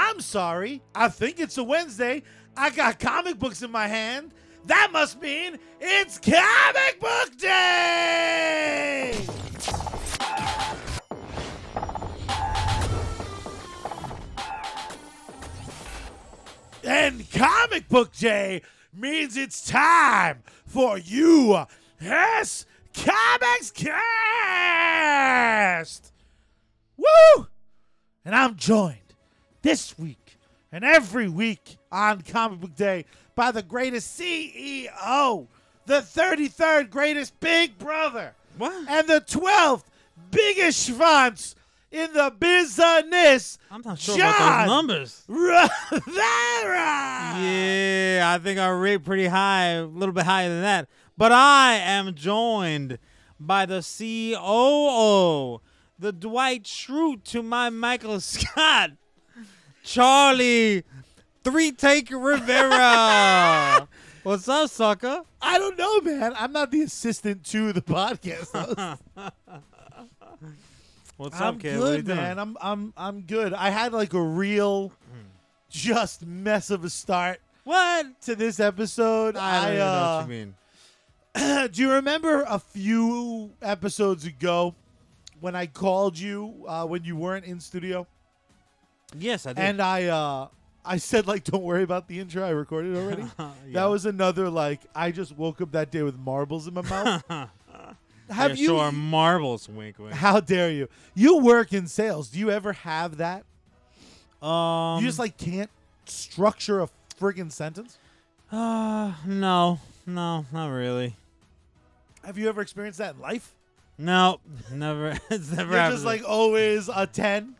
I'm sorry. I think it's a Wednesday. I got comic books in my hand. That must mean it's comic book day! And comic book day means it's time for you, S Comics Cast! Woo! And I'm joined this week and every week on Comic Book Day by the greatest CEO, the 33rd greatest Big Brother, What? and the 12th biggest schwanz in the business, I'm not sure John about those numbers. Rivera! Yeah, I think I rate pretty high, a little bit higher than that. But I am joined by the COO, the Dwight Schrute to my Michael Scott, Charlie Three Take Rivera. What's up, sucker? I don't know, man. I'm not the assistant to the podcast. host. What's I'm up, kid? What are you good, doing? man. I'm I'm I'm good. I had like a real just mess of a start What? to this episode. I don't even know uh, what you mean. do you remember a few episodes ago when I called you uh, when you weren't in studio Yes, I did. and I uh, I said like don't worry about the intro I recorded already. That was another like I just woke up that day with marbles in my mouth. Have yeah, you? Sure, marbles, wink, wink. How dare you? You work in sales. Do you ever have that? Um, you just like can't structure a friggin' sentence. Uh, no, no, not really. Have you ever experienced that in life? No, never. it's never You're just like always a ten.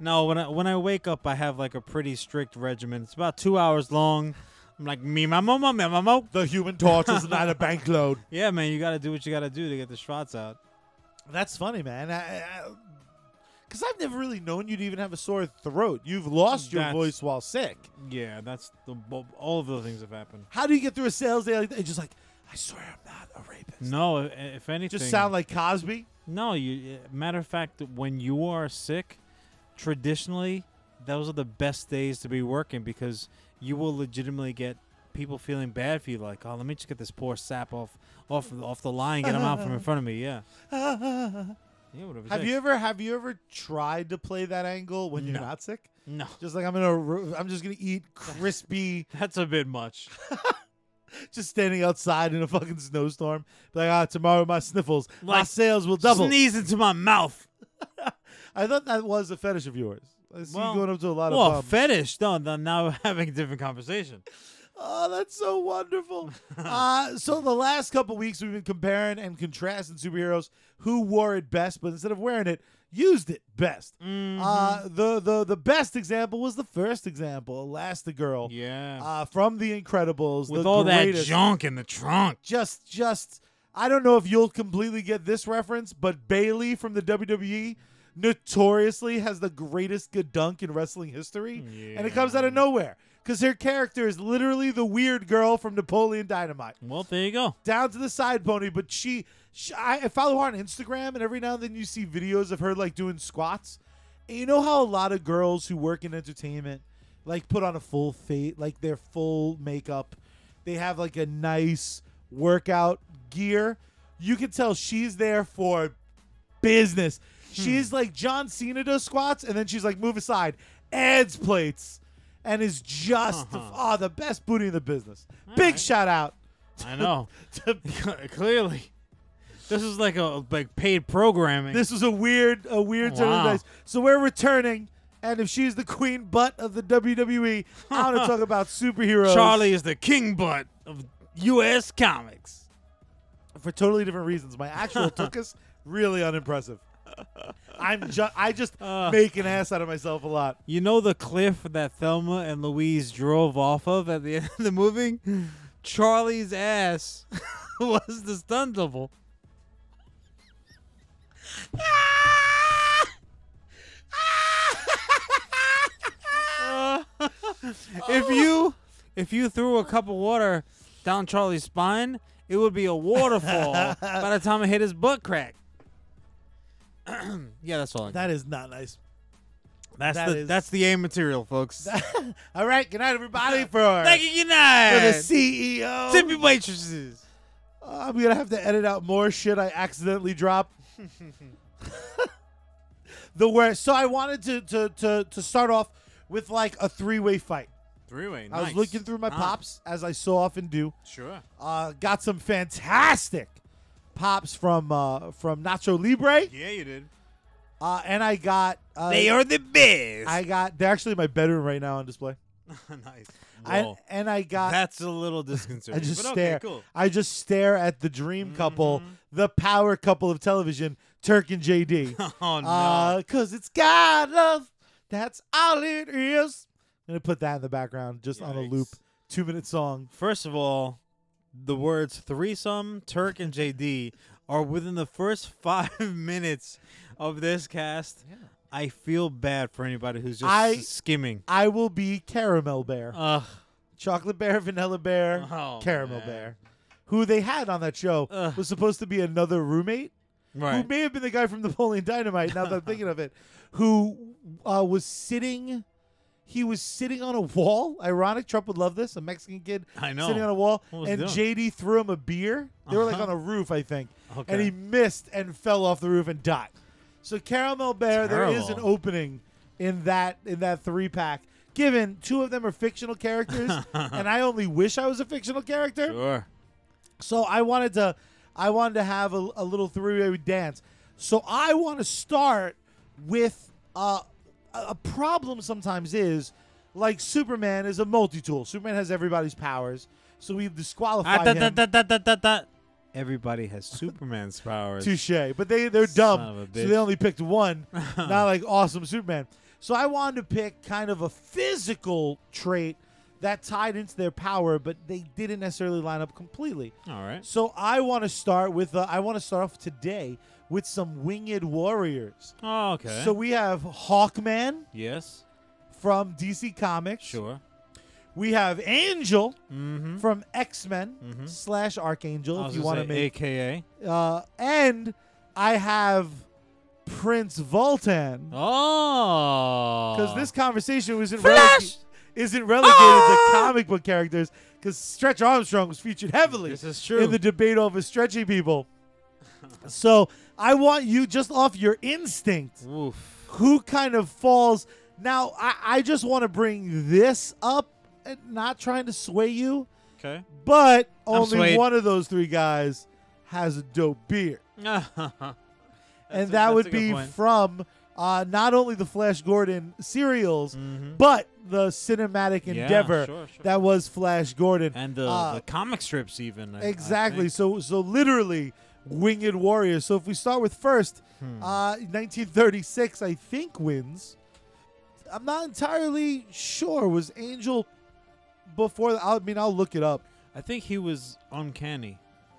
No. When I when I wake up, I have like a pretty strict regimen. It's about two hours long. I'm like me, my mama, me, mama. The Human Torch is not a bank load. Yeah, man, you got to do what you got to do to get the shots out. That's funny, man. Because I've never really known you to even have a sore throat. You've lost your That's- voice while sick. Yeah, that's the all of those things have happened. How do you get through a sales day like that? You're just like, I swear I'm not a rapist. No, i- if anything, Just sound like Cosby. No, you. Eh, matter of fact, when you are sick, traditionally, those are the best days to be working because you will legitimately get people feeling bad for you. Like, oh, let me just get this poor sap off, off, off the line, get him out from in front of me. Yeah, yeah, whatever. have you ever have you ever tried to play that angle when you're No. not sick? No, Just like I'm gonna, ro- I'm just gonna eat crispy, that's a bit much. just standing outside in a fucking snowstorm. Be like, ah, tomorrow my sniffles, my Like, sales will double. Sneeze into my mouth. I thought that was a fetish of yours. I see Well- you going up to a lot Well, of bums. fetish. No, no, now we're having a different conversation. Oh, that's so wonderful. uh, so the last couple weeks we've been comparing and contrasting superheroes who wore it best, but instead of wearing it, used it best. Mm-hmm. Uh, the the the best example was the first example, Elastigirl, yeah, uh, from The Incredibles. with the all greatest. that junk in the trunk. Just just I don't know if you'll completely get this reference, but Bayley from the WWE notoriously has the greatest good dunk in wrestling history, and it comes out of nowhere because her character is literally the weird girl from Napoleon Dynamite, Well, there you go. down to the side pony. But she, she I, I follow her on Instagram, and every now and then you see videos of her like doing squats. And you know how a lot of girls who work in entertainment like put on a full face, like their full makeup. They have like a nice workout gear. You can tell she's there for business. She's like John Cena does squats, and then she's like, move aside, adds plates, and is just Uh-huh. oh the best booty in the business. Big right. shout out I know. to Clearly, this is like a like paid programming. this was a weird, a weird turn of Wow. events. So we're returning, and if she's the queen butt of the WWE, I want to talk about superheroes. Charlie is the king butt of U.S. comics. for totally different reasons. My actual tuchus really unimpressive. I'm just, I just Uh. make an ass out of myself a lot. You know the cliff that Thelma and Louise drove off of at the end of the movie? Charlie's ass was the stunt double. if you if you threw a cup of water down Charlie's spine, it would be a waterfall by the time it hit his butt crack. yeah, that's all. I. That is not nice. That's That the is- that's the A material, folks. All right, good night, everybody. For Thank you. Good for night. the CEO. Tippy waitresses. Uh, I'm gonna have to edit out more shit I accidentally drop. the worst. So I wanted to to to to start off with like a three way fight. Three way. I was looking through my pops as I so often do. Sure. Uh, got some fantastic pops from uh, from Nacho Libre, Yeah, you did. uh, and I got uh, they are the best. I got they're actually in my bedroom right now on display. nice. I, Whoa. and I got That's a little disconcerting. I just but stare. Okay, cool. I just stare at the dream couple, Mhm. the power couple of television, Turk and JD. Oh no. Uh, cause it's God love. That's all it is. I'm gonna put that in the background, just on a loop. Yikes. Two minute song. First of all, the words threesome, Turk, and JD are within the first five minutes of this cast. I feel bad for anybody who's just I- skimming. I will be Caramel Bear, Ugh. Chocolate Bear, Vanilla Bear, Oh, Caramel man. Bear, who they had on that show Ugh. was supposed to be another roommate who may have been the guy from Napoleon Dynamite. Now that I'm thinking of it, who uh, was sitting. He was sitting on a wall. Ironic. Trump would love this. A Mexican kid I know. sitting on a wall, What was he and doing? JD threw him a beer. They were like Uh-huh. on a roof, I think, Okay. and he missed and fell off the roof and died. So Caramel Bear, there is an Terrible. opening in that in that three pack. Given two of them are fictional characters, and I only wish I was a fictional character. Sure. So I wanted to, I wanted to have a, a little three-way dance. So I want to start with uh, a a problem. Sometimes is like Superman is a multi-tool. Superman has everybody's powers, so we disqualify Ah, da, da, him. da, da, da, da, da. Everybody has Superman's powers. Touche. But they they're Son dumb, so they only picked one. not like awesome Superman. So I wanted to pick kind of a physical trait that tied into their power, but they didn't necessarily line up completely. All right. So I want to start with uh, I want to start off today with some winged warriors. Oh, okay. So we have Hawkman yes. from DC Comics. Sure. We have Angel Mm-hmm. from X Men Mhm. slash Archangel, if you want to make. AKA. Uh, and I have Prince Vultan Oh. because this conversation wasn't Flash! isn't relegated Ah! to comic book characters because Stretch Armstrong was featured heavily This is true. in the debate over stretchy people. so I want you just off your instinct, Oof. who kind of falls. Now I, I just want to bring this up, and not trying to sway you, Okay. but I'm only swayed. one of those three guys has a dope beard, and that would be from uh, not only the Flash Gordon serials, Mm-hmm. but the cinematic endeavor sure, sure. that was Flash Gordon. and the, uh, the comic strips even. I- Exactly. So so literally winged warriors. So if we start with first, Hmm. uh 1936 I think wins. I'm not entirely sure was Angel before the, I mean I'll look it up. I think he was uncanny,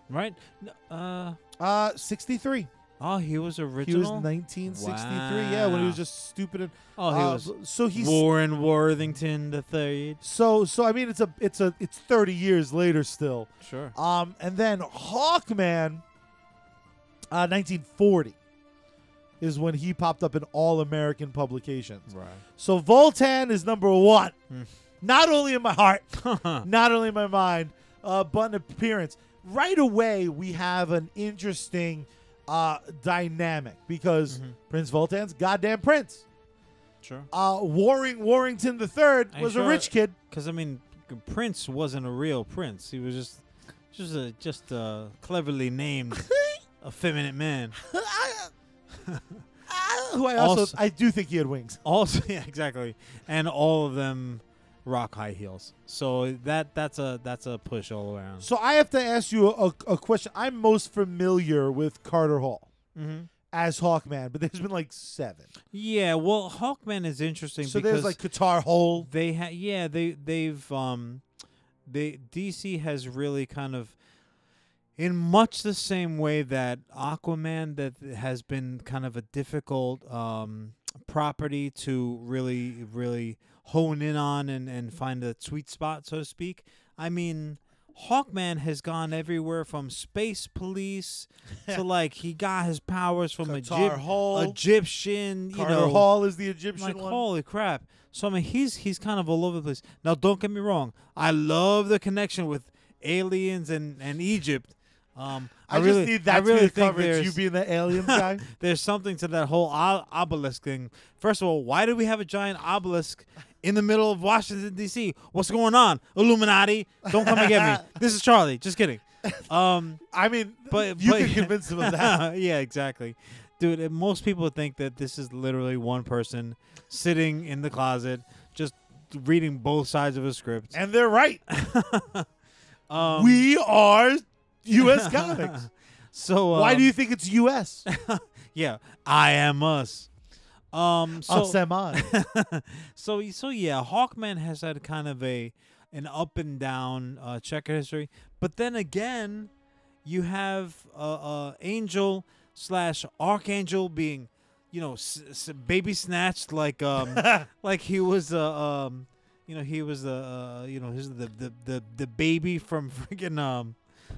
right? Uh. Uh 63. Oh, he was original. He was original. 1963. Yeah, when he was just stupid and oh, he uh, was so he's Warren Worthington the third. so so I mean it's a it's a it's 30 years later still. Sure. Um, and then Hawkman, uh, 1940, is when he popped up in all American publications. Right. So Vultan is number one, Hmm. not only in my heart, not only in my mind, uh, but in appearance. Right away, we have an interesting uh, dynamic because Mhm. Prince Vultan's goddamn prince. sure. Uh, Warring Worthington III Are you was a rich kid. Because I mean, Prince wasn't a real prince. He was just, just a just a cleverly named effeminate man. Who I also, Also- I do think he had wings. Also, yeah, exactly. And all of them rock high heels. So that that's a that's a push all around. So I have to ask you a, a question. I'm most familiar with Carter Hall Mm-hmm. as Hawkman, but there's been like seven. Yeah, well, Hawkman is interesting So because there's like Carter Hall. they ha- yeah they they've um they DC has really kind of in much the same way that Aquaman that has been kind of a difficult um property to really really hone in on and and find a sweet spot so to speak. I mean Hawkman has gone everywhere from space police to like he got his powers from Egypt, Hall. Egyptian, you Carter know, Hall is the Egyptian like one. holy crap. So I mean, he's he's kind of all over the place. Now, don't get me wrong. I love the connection with aliens and and Egypt. Um, I, really, just need that I really to be coverage. You being the alien guy. there's something to that whole o- obelisk thing. First of all, why do we have a giant obelisk in the middle of Washington D.C.? What's going on, Illuminati? Don't come and get me. This is Charlie. Just kidding. Um, I mean, but you but, can convince him of that. yeah, exactly, dude. Most people think that this is literally one person sitting in the closet just reading both sides of a script. and they're right. Um, we are U.S. comics. so Why um, do you think it's U.S.? Yeah, I am us. Um, so Us am I. so so yeah, Hawkman has had kind of a an up and down uh, checkered history, but then again, you have uh, uh, Angel slash Archangel being, you know, s- s- baby snatched like um like he was uh, um you know he was the uh, you know his the the the, the baby from freaking um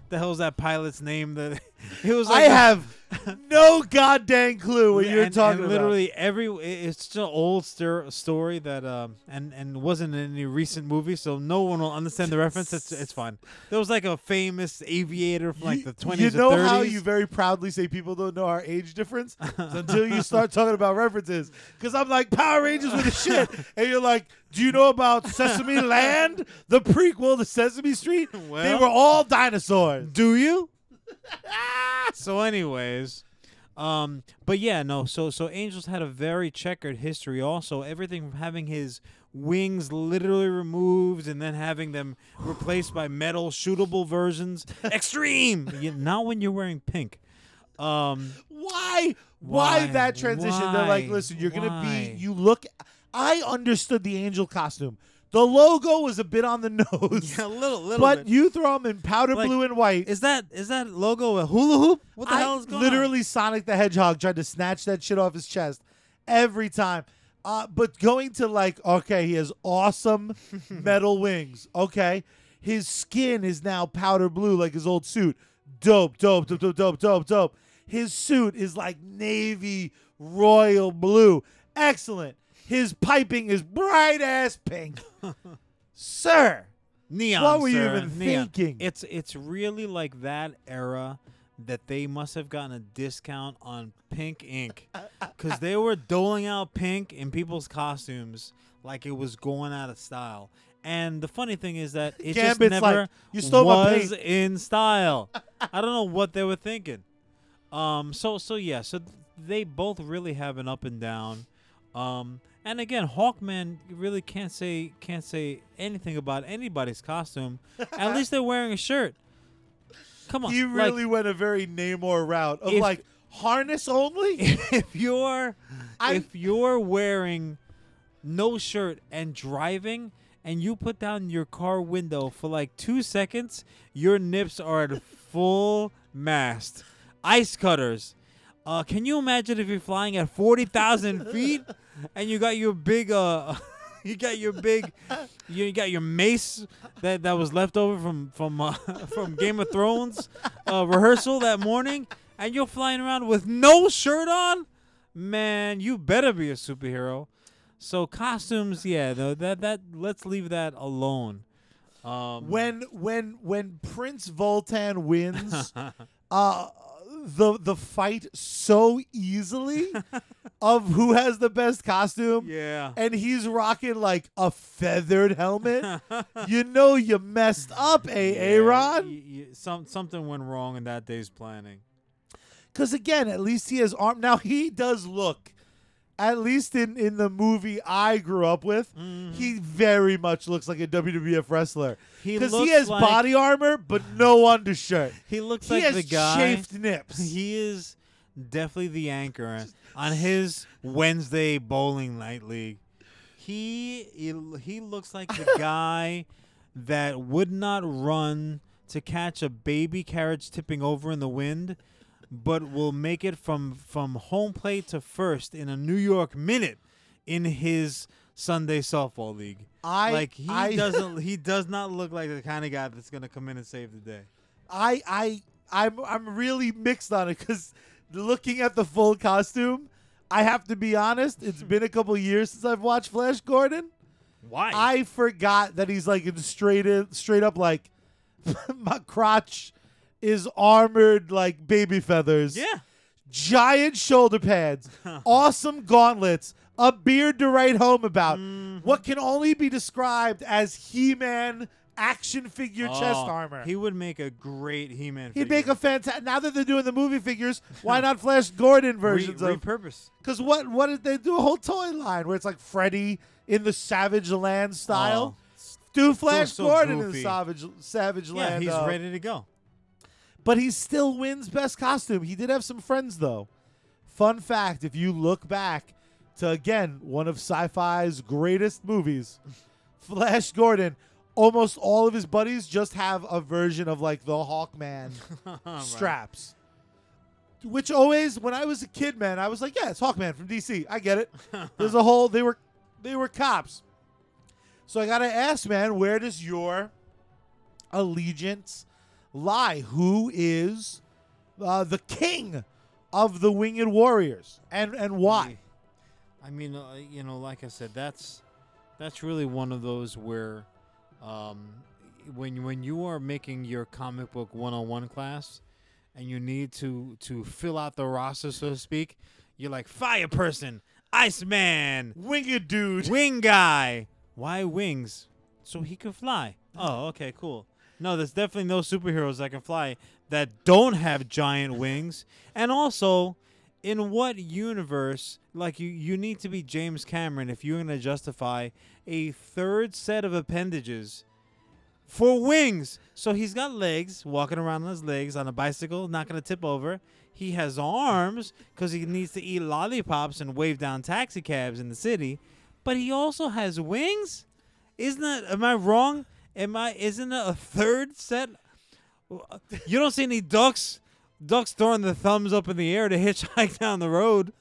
the hell's that pilot's name that it was like I have no goddamn clue what you're and, talking and about. literally every it's just an old stir- story that um and and wasn't in any recent movie so no one will understand the reference it's, it's fine there was like a famous aviator from like you, the 20s you know or 30s how you very proudly say people don't know our age difference until you start talking about references. Because I'm like Power Rangers with the shit, and you're like, do you know about Sesame Land, the prequel to Sesame Street? they were all dinosaurs. do you so anyways um but yeah no so so angels had a very checkered history also everything from having his wings literally removed and then having them replaced by metal shootable versions extreme not when you're wearing pink um Why? Why, Why? that transition? They're like, listen, you're gonna be. You look. I understood the angel costume. The logo was a bit on the nose. yeah, a little little But bit. you throw them in powder Like, blue and white. is that is that logo a hula hoop what the I hell is going on? literally Sonic the Hedgehog tried to snatch that shit off his chest every time. Uh, but going to like, okay, he has awesome metal wings. Okay, his skin is now powder blue like his old suit. Dope, dope, dope, dope, dope, dope, dope. His suit is like navy royal blue. Excellent. His piping is bright ass pink. Sir, Neon. What were you sir, even neon. thinking? It's it's really like that era that they must have gotten a discount on pink ink because they were doling out pink in people's costumes like it was going out of style. And the funny thing is that it just never like, "You stole my was paint." in style. I don't know what they were thinking. Um. So so yeah. So th- they both really have an up and down. Um. And again, Hawkman really can't say can't say anything about anybody's costume. At least they're wearing a shirt. Come on. he like, really went a very Namor route of If- like harness only. if you're I- if you're wearing no shirt and driving and you put down your car window for like two seconds, your nips are at full mast. Ice cutters. Uh, can you imagine if you're flying at forty thousand feet and you got your big uh, you got your big, you got your mace that that was left over from from uh, from Game of Thrones uh, rehearsal that morning, and you're flying around with no shirt on, man, you better be a superhero. So costumes, yeah, though that that let's leave that alone. Um, when when when Prince Vultan wins, uh, the the fight so easily of who has the best costume. yeah, And he's rocking like a feathered helmet. you know you messed up, A. Yeah, Aaron. y- y- some something went wrong in that day's planning. Because again, at least he has arm. Now he does look, at least in in the movie I grew up with, he mm-hmm. very much looks like a WWF wrestler. He Because he looks has like- body armor but no undershirt. He looks he like the guy. chafed nips. He is definitely the anchor on his Wednesday bowling night league. He he, he looks like the guy that would not run to catch a baby carriage tipping over in the wind, but will make it from from home plate to first in a New York minute in his Sunday softball league. I like he I, doesn't he does not look like the kind of guy that's gonna come in and save the day. I I I'm I'm really mixed on it because looking at the full costume, I have to be honest. It's been a couple years since I've watched Flash Gordon. Why? I forgot that he's like in straight in, straight up like my crotch is armored like baby feathers. yeah. giant shoulder pads, awesome gauntlets, a beard to write home about. Mm-hmm. What can only be described as He-Man action figure chest Oh, armor. He would make a great He-Man. He'd figure. make a fantastic. Now that they're doing the movie figures, why not Flash Gordon Re- versions of? repurpose. Because what what did they do? A whole toy line where it's like Freddy in the Savage Land style. do Flash so Gordon in the. Savage Savage Oh, yeah, Land. he's uh, ready to go. But he still wins best costume. He did have some friends though. Fun fact: if you look back to again one of sci-fi's greatest movies, Flash Gordon, almost all of his buddies just have a version of like the Hawkman Right. straps. Which always, when I was a kid, man, I was like, "Yeah, it's Hawkman from DC. I get it." There's a whole they were they were cops. So I gotta ask, man, where does your allegiance lie? Who is uh, the king of the Winged Warriors, and and why? I mean, uh, you know, like I said, that's that's really one of those where, um, when when you are making your comic book one-on-one class, and you need to to fill out the roster, so to speak, you're like fire person, Iceman, Winged dude. wing guy. Why wings? So he can fly. Oh, okay, cool. No, there's definitely no superheroes that can fly that don't have giant wings. And also, in what universe, like you, you need to be James Cameron if you're gonna justify a third set of appendages for wings. So he's got legs, walking around on his legs on a bicycle, not gonna tip over. He has arms because he needs to eat lollipops and wave down taxi cabs in the city. But he also has wings. Isn't that? Am I wrong? Am I? Isn't it a third set? You don't see any ducks. Ducks throwing the thumbs up in the air to hitchhike down the road.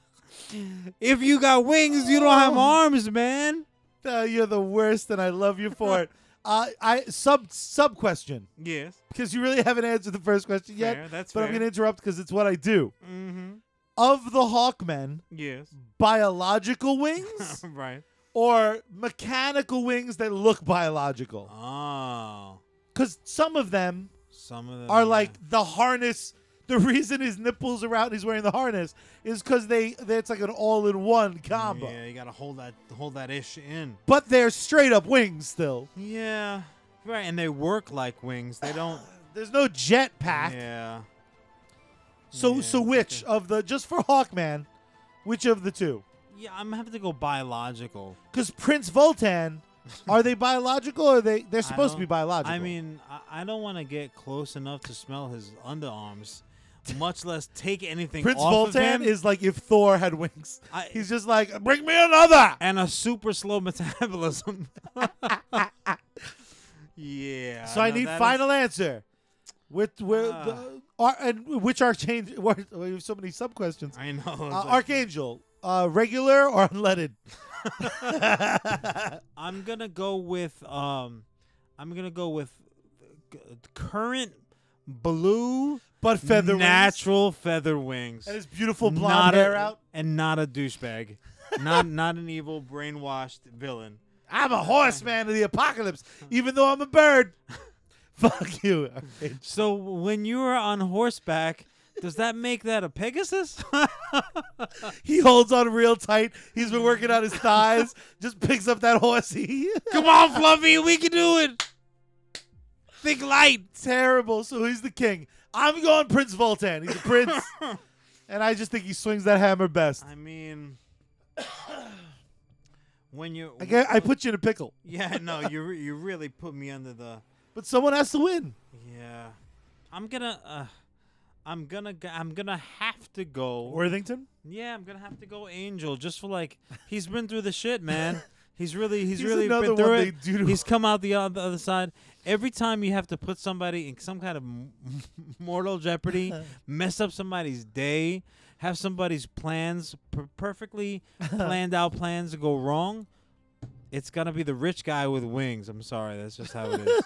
If you got wings, you don't have Oh. arms, man. Uh, you're the worst, and I love you for it. Uh, I sub sub question Yes. because you really haven't answered the first question yet. Fair, that's but I'm gonna interrupt because it's what I do. Mm-hmm. Of the Hawkmen, Yes. biological wings right. Or mechanical wings that look biological? Oh. Because some of them Some of them are yeah. like the harness. The reason his nipples are out and he's wearing the harness is because they, they it's like an all-in-one combo. Yeah, you gotta hold that hold that ish in. But they're straight up wings still. Yeah. Right, and they work like wings. They don't. There's no jet pack. Yeah. So Yeah, so which okay. of the just for Hawkman, which of the two? Yeah, I'm gonna have to go biological. Because Prince Vultan, are they biological or are they they're supposed to be biological? I mean, I, I don't want to get close enough to smell his underarms, much less take anything Prince off of Vultan him. is like if Thor had wings. I- He's just like, bring me another. and a super slow metabolism. yeah. So I no, need that is- final answer. With with Ah. the, ar- and which archangel? We have so many sub questions. I know. it's Uh, like- Archangel, uh, regular or unleaded? I'm gonna go with um, I'm gonna go with g- current blue but feather wings. natural feather wings. and his beautiful blonde Not hair a, out. and not a douchebag, not not an evil brainwashed villain. I'm a horseman of the apocalypse, even though I'm a bird. Fuck you. So when you are on horseback, does that make that a Pegasus? He holds on real tight. He's been working on his thighs. Just picks up that horsey. Come on, Fluffy, we can do it. Think light. Terrible. So he's the king. I'm going Prince Vultan. He's a prince, and I just think he swings that hammer best. I mean, when you, I, get, I put you in a pickle, yeah, no, you re- you really put me under the, but someone has to win. yeah. I'm gonna, uh, I'm gonna, I'm gonna have to go. Worthington. Yeah, I'm gonna have to go Angel just for like he's been through the shit, man. He's really, he's, He's really been through it. He's come out the other, other side. Every time you have to put somebody in some kind of m- mortal jeopardy, mess up somebody's day, have somebody's plans per- perfectly planned out plans go wrong. it's gonna be the rich guy with wings. I'm sorry, that's just how it is.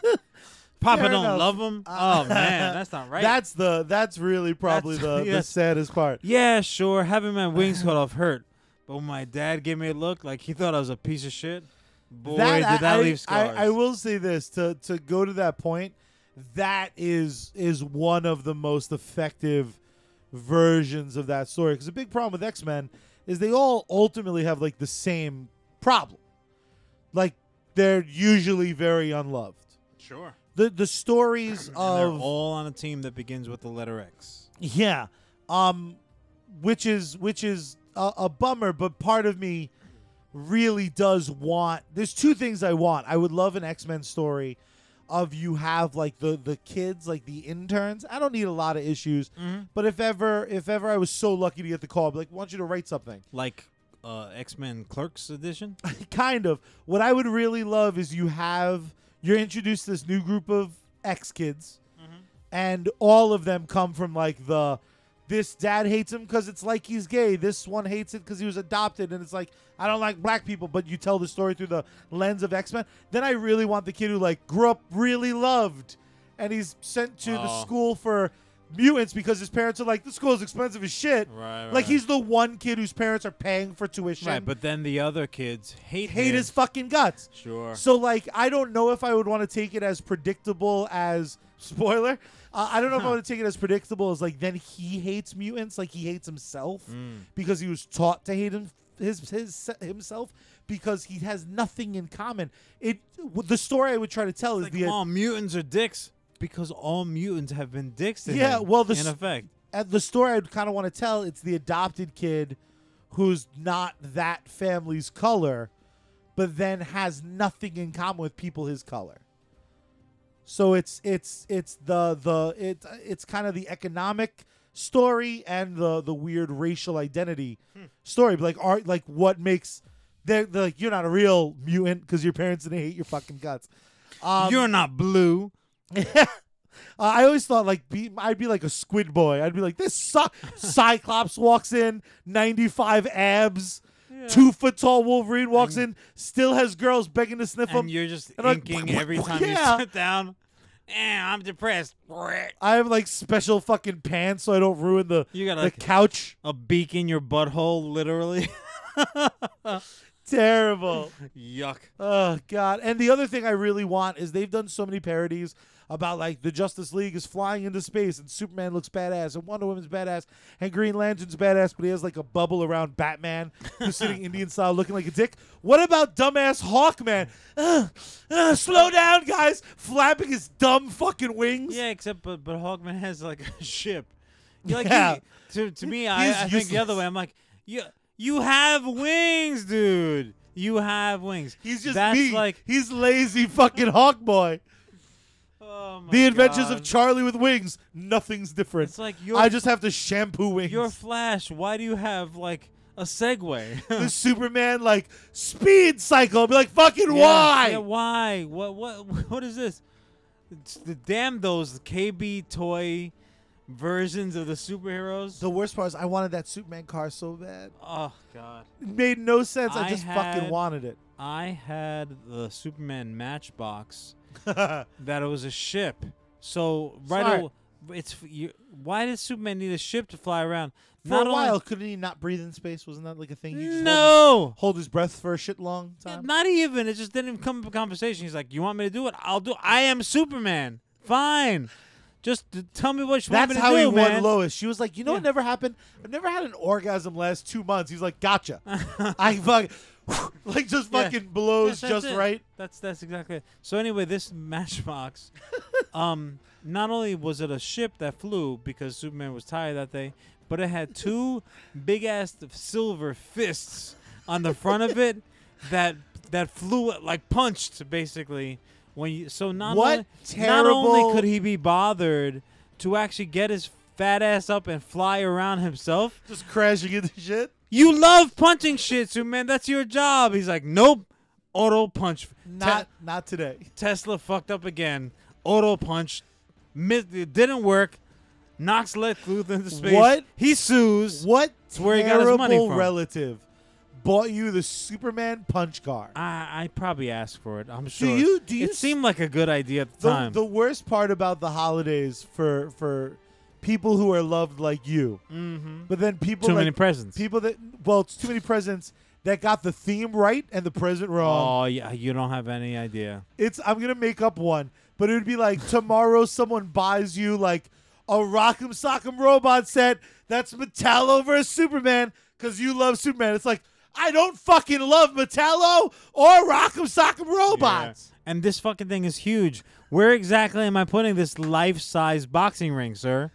Papa Fair don't enough. love him. Uh, oh man, that's not right. That's the that's really probably That's- the, the saddest part. yeah, sure. Having my wings cut off hurt, but when my dad gave me a look like he thought I was a piece of shit. Boy, did that I, leave scars. I, I will say this to to go to that point. That is is one of the most effective versions of that story. Because the big problem with X Men is they all ultimately have like the same problem. Like they're usually very unloved. Sure. The the stories And they're of all on a team that begins with the letter X. Yeah. Um which is which is a, a bummer, but part of me really does want there's two things I want. I would love an X-Men story of you have like the the kids, like the interns. I don't need a lot of issues, Mhm. but if ever if ever I was so lucky to get the call, I'd be like, I want you to write something. Like uh, X Men Clerks edition. kind of. What I would really love is you have you're introduced to this new group of X kids, mm-hmm. and all of them come from like the this dad hates him because it's like he's gay. This one hates it because he was adopted, and it's like I don't like black people. But you tell the story through the lens of X Men. Then I really want the kid who like grew up really loved, and he's sent to the Oh. school for mutants because his parents are like the school is expensive as shit. Right. right. Like he's the one kid whose parents are paying for tuition. right, but then the other kids hate hate him. his fucking guts. Sure. So like, I don't know if I would want to take it as predictable as spoiler. Uh, I don't know if I would take it as predictable as like then he hates mutants, like he hates himself Mm. because he was taught to hate him his his himself because he has nothing in common. It w- the story I would try to tell is Like, the mutants are dicks because all mutants have been dicks to Yeah, him, well, the in s- effect. uh, the story I'd kind of want to tell. It's the adopted kid who's not that family's color, but then has nothing in common with people his color. So it's it's it's the the it it's kind of the economic story and the the weird racial identity story. But like art, like what makes they're, they're like you're not a real mutant because your parents didn't hate your fucking guts. Um, You're not blue. Uh, I always thought like be, I'd be like a squid boy. I'd be like this Cy- Cyclops walks in, 95 abs, two foot tall Wolverine walks in, still has girls begging to sniff him. And you're just and I'm like, inking every time yeah. you sit down. Eh, I'm depressed. I have like special fucking pants so I don't ruin the You got the like couch. a beak in your butthole, literally. Terrible. Yuck. Oh god. And the other thing I really want is they've done so many parodies about like the Justice League is flying into space and Superman looks badass and Wonder Woman's badass and Green Lantern's badass, but he has like a bubble around Batman who's sitting Indian style looking like a dick. What about dumbass Hawkman? Ugh, ugh, slow down, guys! Flapping his dumb fucking wings. Yeah, except but but Hawkman has like a ship. You like Yeah. you- to to me, I, I think the other way. I'm like you you have wings, dude. You have wings. He's just That's me. like He's lazy fucking Hawk Boy. oh my The Adventures God. of Charlie with wings. Nothing's different. It's like your I just have to shampoo wings. your Flash. Why do you have like a Segway? the Superman like speed cycle. I'll be like, fucking Yeah, why? Yeah, why? What what what is this? It's the damn those KB toy versions of the superheroes. The worst part is I wanted that Superman car so bad. oh god. It made no sense. I, I just fucking wanted it. I had the Superman Matchbox that it was a ship. So right, Smart. aw- it's you, why does Superman need a ship to fly around? For Not a only- while, couldn't he not breathe in space? Wasn't that like a thing? He just hold his, no, hold his breath for a shit long time. not even. It just didn't even come up a conversation. He's like, "You want me to do it? I'll do. I am Superman. Fine, just tell me what you want That's me to how do, he won. Lois. She was like, you know what Yeah. never happened? I've never had an orgasm last two months. He's like, gotcha. I fucking like just Yeah. fucking blows Yes, that's just it. right. That's that's exactly it. So anyway, this Matchbox, um, not only was it a ship that flew because Superman was tired that day, but it had two big ass silver fists on the front of it that that flew like punched basically when you. So not What only not only could he be bothered to actually get his fat ass up and fly around himself. Just crashing into shit. You love punching shit, Superman. That's your job. He's like, nope. Auto punch. Not not today. Tesla fucked up again. Auto punch. It didn't work. Knocks Lex Luthor into space. What? He sues. What It's where he got his money terrible from. relative bought you the Superman punch card. I I probably asked for it. I'm sure. Do you do you it seemed like a good idea at the, the, time. the worst part about the holidays for for people who are loved like you, mm-hmm. but then people Too like many presents. people that well, it's too many presents that got the theme right and the present wrong. Oh yeah, you don't have any idea. It's I'm gonna make up one, but it would be like tomorrow someone buys you like a Rock'em Sock'em Robot set that's Metallo versus Superman because you love Superman. It's like I don't fucking love Metallo or Rock'em Sock'em Robots. And this fucking thing is huge. Where exactly am I putting this life-size boxing ring, sir?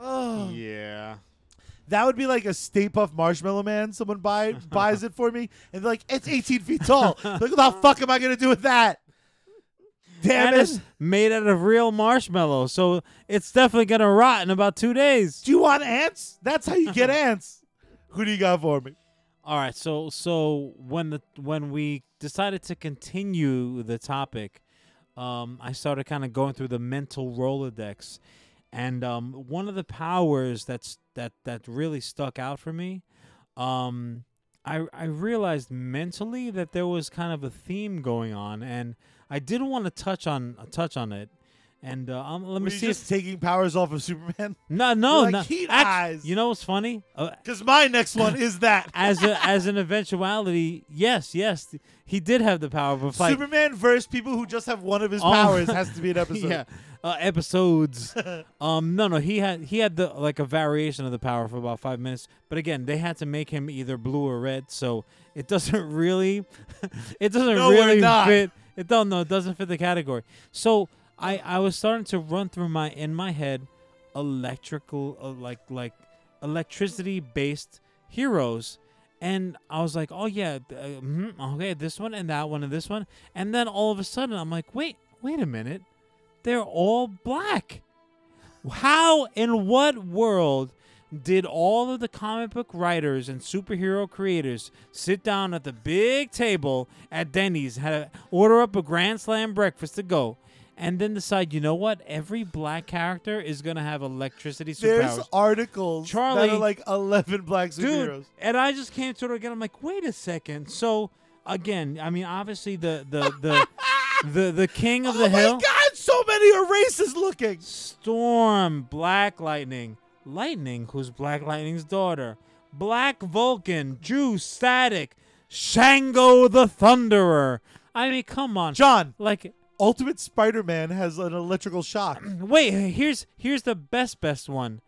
Oh. Yeah. That would be like a Stay Puft Marshmallow Man. Someone buy buys it for me, and they're like, "It's 18 feet tall." like, what the fuck am I gonna do with that? Damn and it! it's made out of real marshmallow, so it's definitely gonna rot in about two days. Do you want ants? That's how you get ants. Who do you got for me? All right, so so when the when we decided to continue the topic, um, I started kind of going through the mental rolodex, and um, one of the powers that's that that really stuck out for me, um, I I realized mentally that there was kind of a theme going on, and I didn't want to touch on touch on it, and uh, um, let Were me you see just if taking powers off of Superman? no no like no heat act- eyes. You know what's funny? Uh, Because my next one is that as a as an eventuality, yes, yes, he did have the power, but like Superman versus people who just have one of his Oh. powers has to be an episode. yeah, uh, episodes. um, no, no, he had he had the like a variation of the power for about five minutes, but again, they had to make him either blue or red, so it doesn't really, it doesn't No, we're really not. fit. It don't no, it doesn't fit the category. So I I was starting to run through my in my head electrical uh, like like electricity based heroes. And I was like, oh yeah, uh, mhm, okay, this one and that one and this one, and then all of a sudden I'm like, wait, wait a minute, they're all black. How in what world did all of the comic book writers and superhero creators sit down at the big table at Denny's, had to order up a Grand Slam breakfast to go, and then decide, you know what, every black character is gonna have electricity There's superpowers. articles that Charlie- are like 11 black Dude, superheroes. and I just came to it again. I'm like, wait a second. So again, I mean, obviously the the the the, the king of oh the oh hill, my god, so many are racist looking. Storm, Black Lightning, Lightning, who's Black Lightning's daughter, Black Vulcan, Jew, Static, Shango the Thunderer. I mean, come on, John, like. Ultimate Spider-Man has an electrical shock. Wait, here's here's the best best one.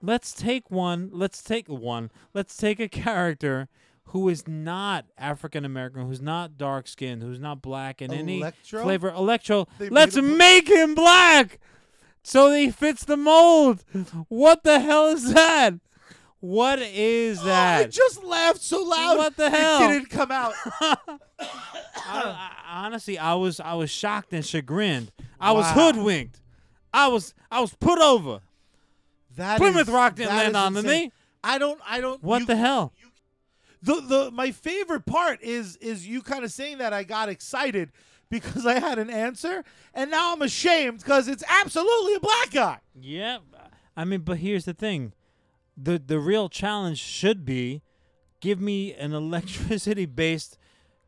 Let's take one. Let's take one. Let's take a character who is not African American, who's not dark skinned, who's not black in any flavor. Electro. They Let's made make him black, so that he fits the mold. What the hell is that? What is that? Oh, I that? just laughed so loud. What the hell? It didn't come out. I, I, honestly, I was I was shocked and chagrined. I was Wow. hoodwinked. I was I was put over. That Plymouth Rock didn't that land is on insane. me. I don't. I don't. What you- the hell? the the my favorite part is is you kind of saying that I got excited because I had an answer and now I'm ashamed because it's absolutely a black guy. Yeah, I mean, but here's the thing: the the real challenge should be give me an electricity based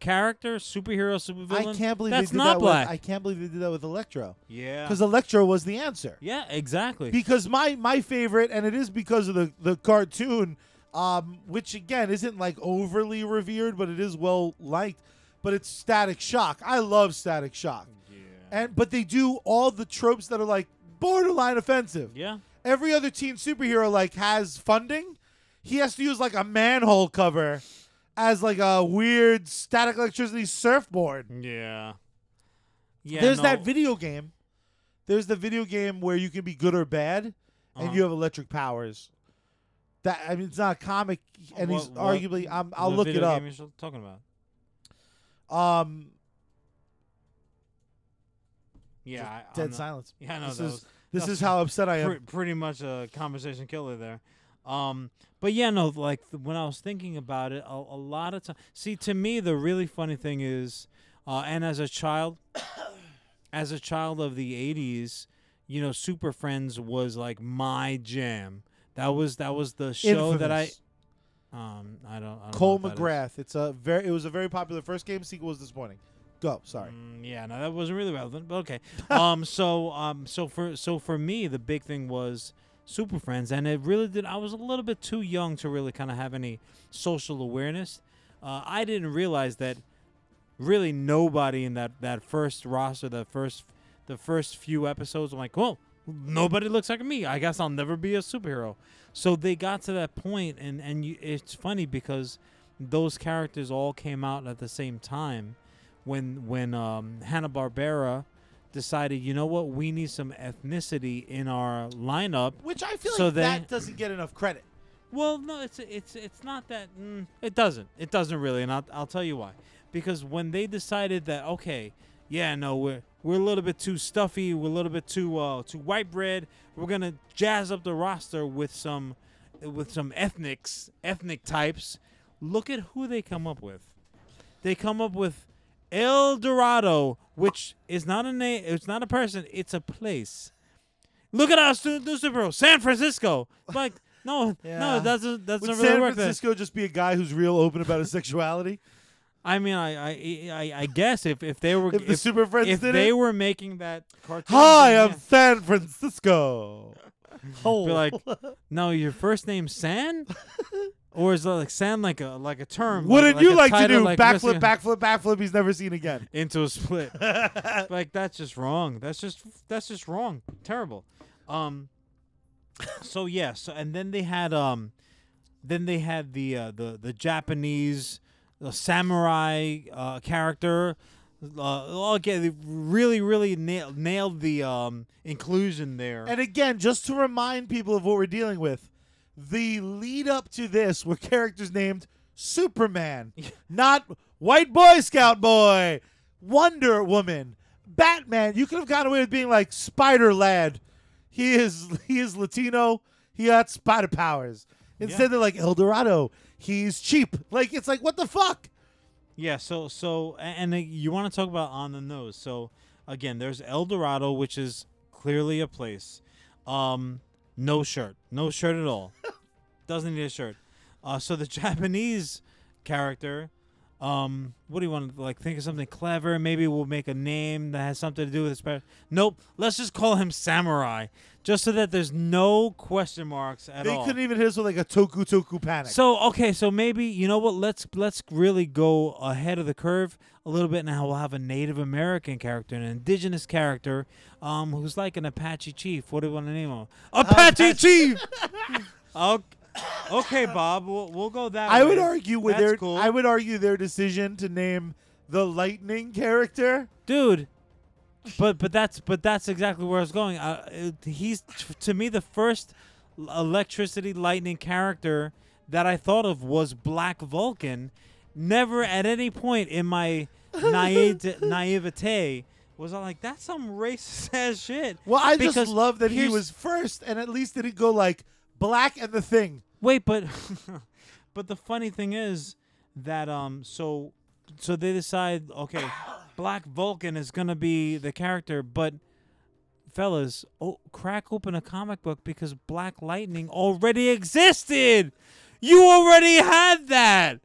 character, superhero, supervillain. I can't believe that's they did not that black. with I can't believe they did that with Electro yeah, because Electro was the answer. yeah, exactly. Because my my favorite and it is because of the the cartoon um which again isn't like overly revered but it is well liked but it's Static Shock. I love Static Shock. Yeah. And but they do all the tropes that are like borderline offensive. yeah, every other teen superhero like has funding, he has to use like a manhole cover as like a weird static electricity surfboard. yeah, yeah. There's no, that video game. There's the video game where you can be good or bad, and Uh-huh. you have electric powers. That I mean, it's not a comic, and he's What- arguably. I'm, I'll look it up. game you're talking about. Um, Yeah, I, dead not- silence. Yeah, I know This is was this is how upset I am. pre- pretty much a conversation killer there. Um, but yeah, no, like th- when I was thinking about it, a, a lot of time. See, to me, the really funny thing is, uh, and as a child, as a child of the '80s, you know, Super Friends was like my jam. That was that was the show that I Um, I don't. I don't Cole know what that is. MacGrath. It's a very. It was a very popular first game. Sequel was disappointing. Go. Sorry. Mm, yeah, no, that wasn't really relevant, but okay. um, so um, so for so for me, the big thing was Super Friends, and it really did. I was a little bit too young to really kind of have any social awareness. Uh, I didn't realize that really nobody in that that first roster, the first the first few episodes, I'm like, well, nobody looks like me. I guess I'll never be a superhero. So they got to that point, and and you, it's funny because those characters all came out at the same time when when um, Hanna Barbera decided, you know what, we need some ethnicity in our lineup. Which I feel So like they- that doesn't get enough credit. Well, no, it's it's it's not that. Mm, it doesn't. It doesn't really, and I'll I'll tell you why. Because when they decided that, okay, yeah, no, we're we're a little bit too stuffy, we're a little bit too uh too white bread. We're gonna jazz up the roster with some with some ethnics, ethnic types. Look at who they come up with. They come up with El Dorado, which is not a name. It's not a person. It's a place. Look at us, new superhero, San Francisco. Like, no, Yeah. no, it doesn't. That's Would not really San work. Francisco just be a guy who's real open about his sexuality? I mean, I, I, I, I guess if, if they were If the if, Super Friends if they it? were making that cartoon, Hi, I'm San Francisco. Oh. yeah. be like, no, your first name's San, or is that like San like a like a term? Wouldn't like, you a like to do like, backflip, backflip, backflip? He's never seen again. into a split? like that's just wrong. That's just that's just wrong. Terrible. Um. So yeah. So and then they had um, then they had the uh, the the Japanese the samurai uh, character. Uh, okay, they really really nailed nailed the um inclusion there. And again, just to remind people of what we're dealing with, the lead up to this were characters named Superman, not White Boy Scout Boy, Wonder Woman, Batman. You could have gotten away with being like Spider Lad. He is he is Latino. He got spider powers. Instead, Yeah. they're like El Dorado. He's cheap. Like it's like what the fuck. Yeah, so so and uh, you want to talk about on the nose. So again, there's El Dorado, which is clearly a place. Um, no shirt, no shirt at all. Doesn't need a shirt. Uh, so the Japanese character, um, what do you want to like? Think of something clever. Maybe we'll make a name that has something to do with his. Nope. Let's just call him Samurai, just so that there's no question marks at all. They all. couldn't even hit us with like a Toku Toku panic. So okay, so maybe you know what? Let's let's really go ahead of the curve a little bit. Now we'll have a Native American character, an indigenous character, um, who's like an Apache chief. What do you want to name him? Apache chief. okay, okay, Bob. We'll, we'll go that. I way. would argue with That's their cool. I would argue their decision to name the lightning character. dude. But but that's but that's exactly where I was going. Uh, it- he's t- to me the first l- electricity lightning character that I thought of was Black Vulcan. Never at any point in my naive naivete was I like that's some racist ass shit. Well, I Because just love that he here's- was first, and at least didn't go like black and the thing. Wait, but but the funny thing is that um so so they decide okay, Black Vulcan is gonna be the character, but fellas, oh crack open a comic book because Black Lightning already existed. You already had that.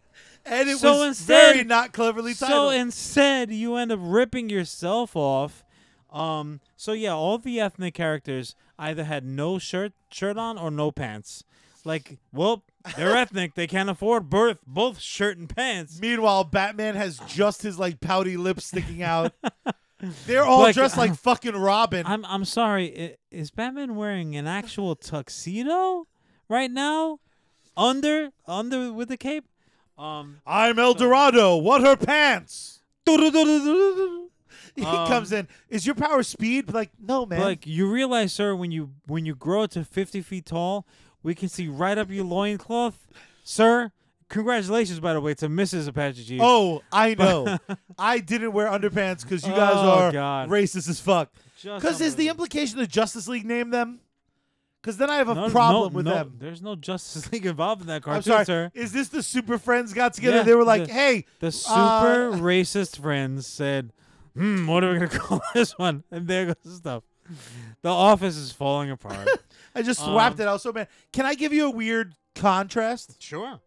And it So was instead- very not cleverly titled. So instead, you end up ripping yourself off. Um. So yeah, all the ethnic characters either had no shirt shirt on or no pants. Like, well, they're ethnic. They can't afford birth both shirt and pants. Meanwhile, Batman has just his like pouty lips sticking out. They're all Like, dressed like uh, fucking Robin. I'm I'm sorry. i- Is Batman wearing an actual tuxedo right now? Under under with the cape. Um. I'm El Dorado. What her pants? He Um, comes in. Is your power speed? Like, no, man. Like you realize, sir, when you when you grow to fifty feet tall, we can see right up your loincloth. Sir, congratulations by the way to Mrs. Apache Chief. oh, I know. I didn't wear underpants because you guys Oh, are God. racist as fuck. Because is the implication the Justice League named them? Because then I have a No, problem no, with no, them. There's no Justice League involved in that cartoon, I'm sorry. sir. Is this the Super Friends got together? Yeah, they were like, the- "Hey, The Uh, super racist friends said, "Hmm, what are we gonna call this one?" And there goes the stuff. The office is falling apart. I just swapped Um, it out so bad." Can I give you a weird contrast? sure.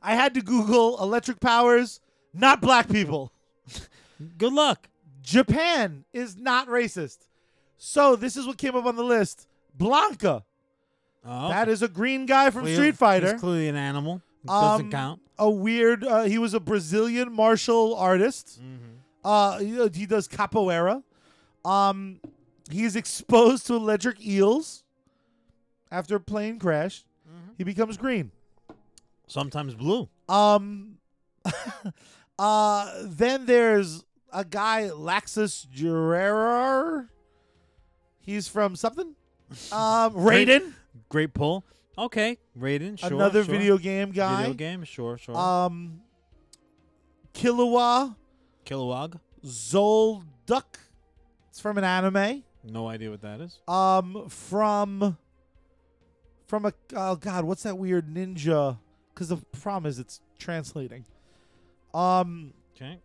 I had to Google electric powers, not black people. Good luck. Japan is not racist. So this is what came up on the list. Blanka. Oh, That is a green guy from clear- Street Fighter. He's clearly an animal. Doesn't Um, count. A weird. Uh, he was a Brazilian martial artist. Uh, he, he does capoeira. Um, he's exposed to electric eels after a plane crash. He becomes green. Sometimes blue. Um, uh, then there's a guy Laxus Gerrer. He's from something. Um, Raiden, Great pull. Okay, Raiden. Sure. another sure. video game guy. Video game. Sure, sure. Um, Killua Kilowog. Zoldyck. It's from an anime. No idea what that is. Um, from from a oh god, what's that weird ninja? Because the problem is it's translating. Um, Okay.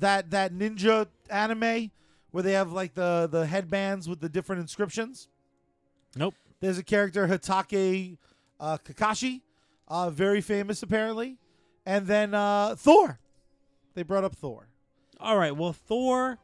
that that ninja anime where they have like the the headbands with the different inscriptions. Nope. There's a character Hatake uh, Kakashi, uh, very famous apparently, and then uh, Thor. They brought up Thor. All right. Well, Thor,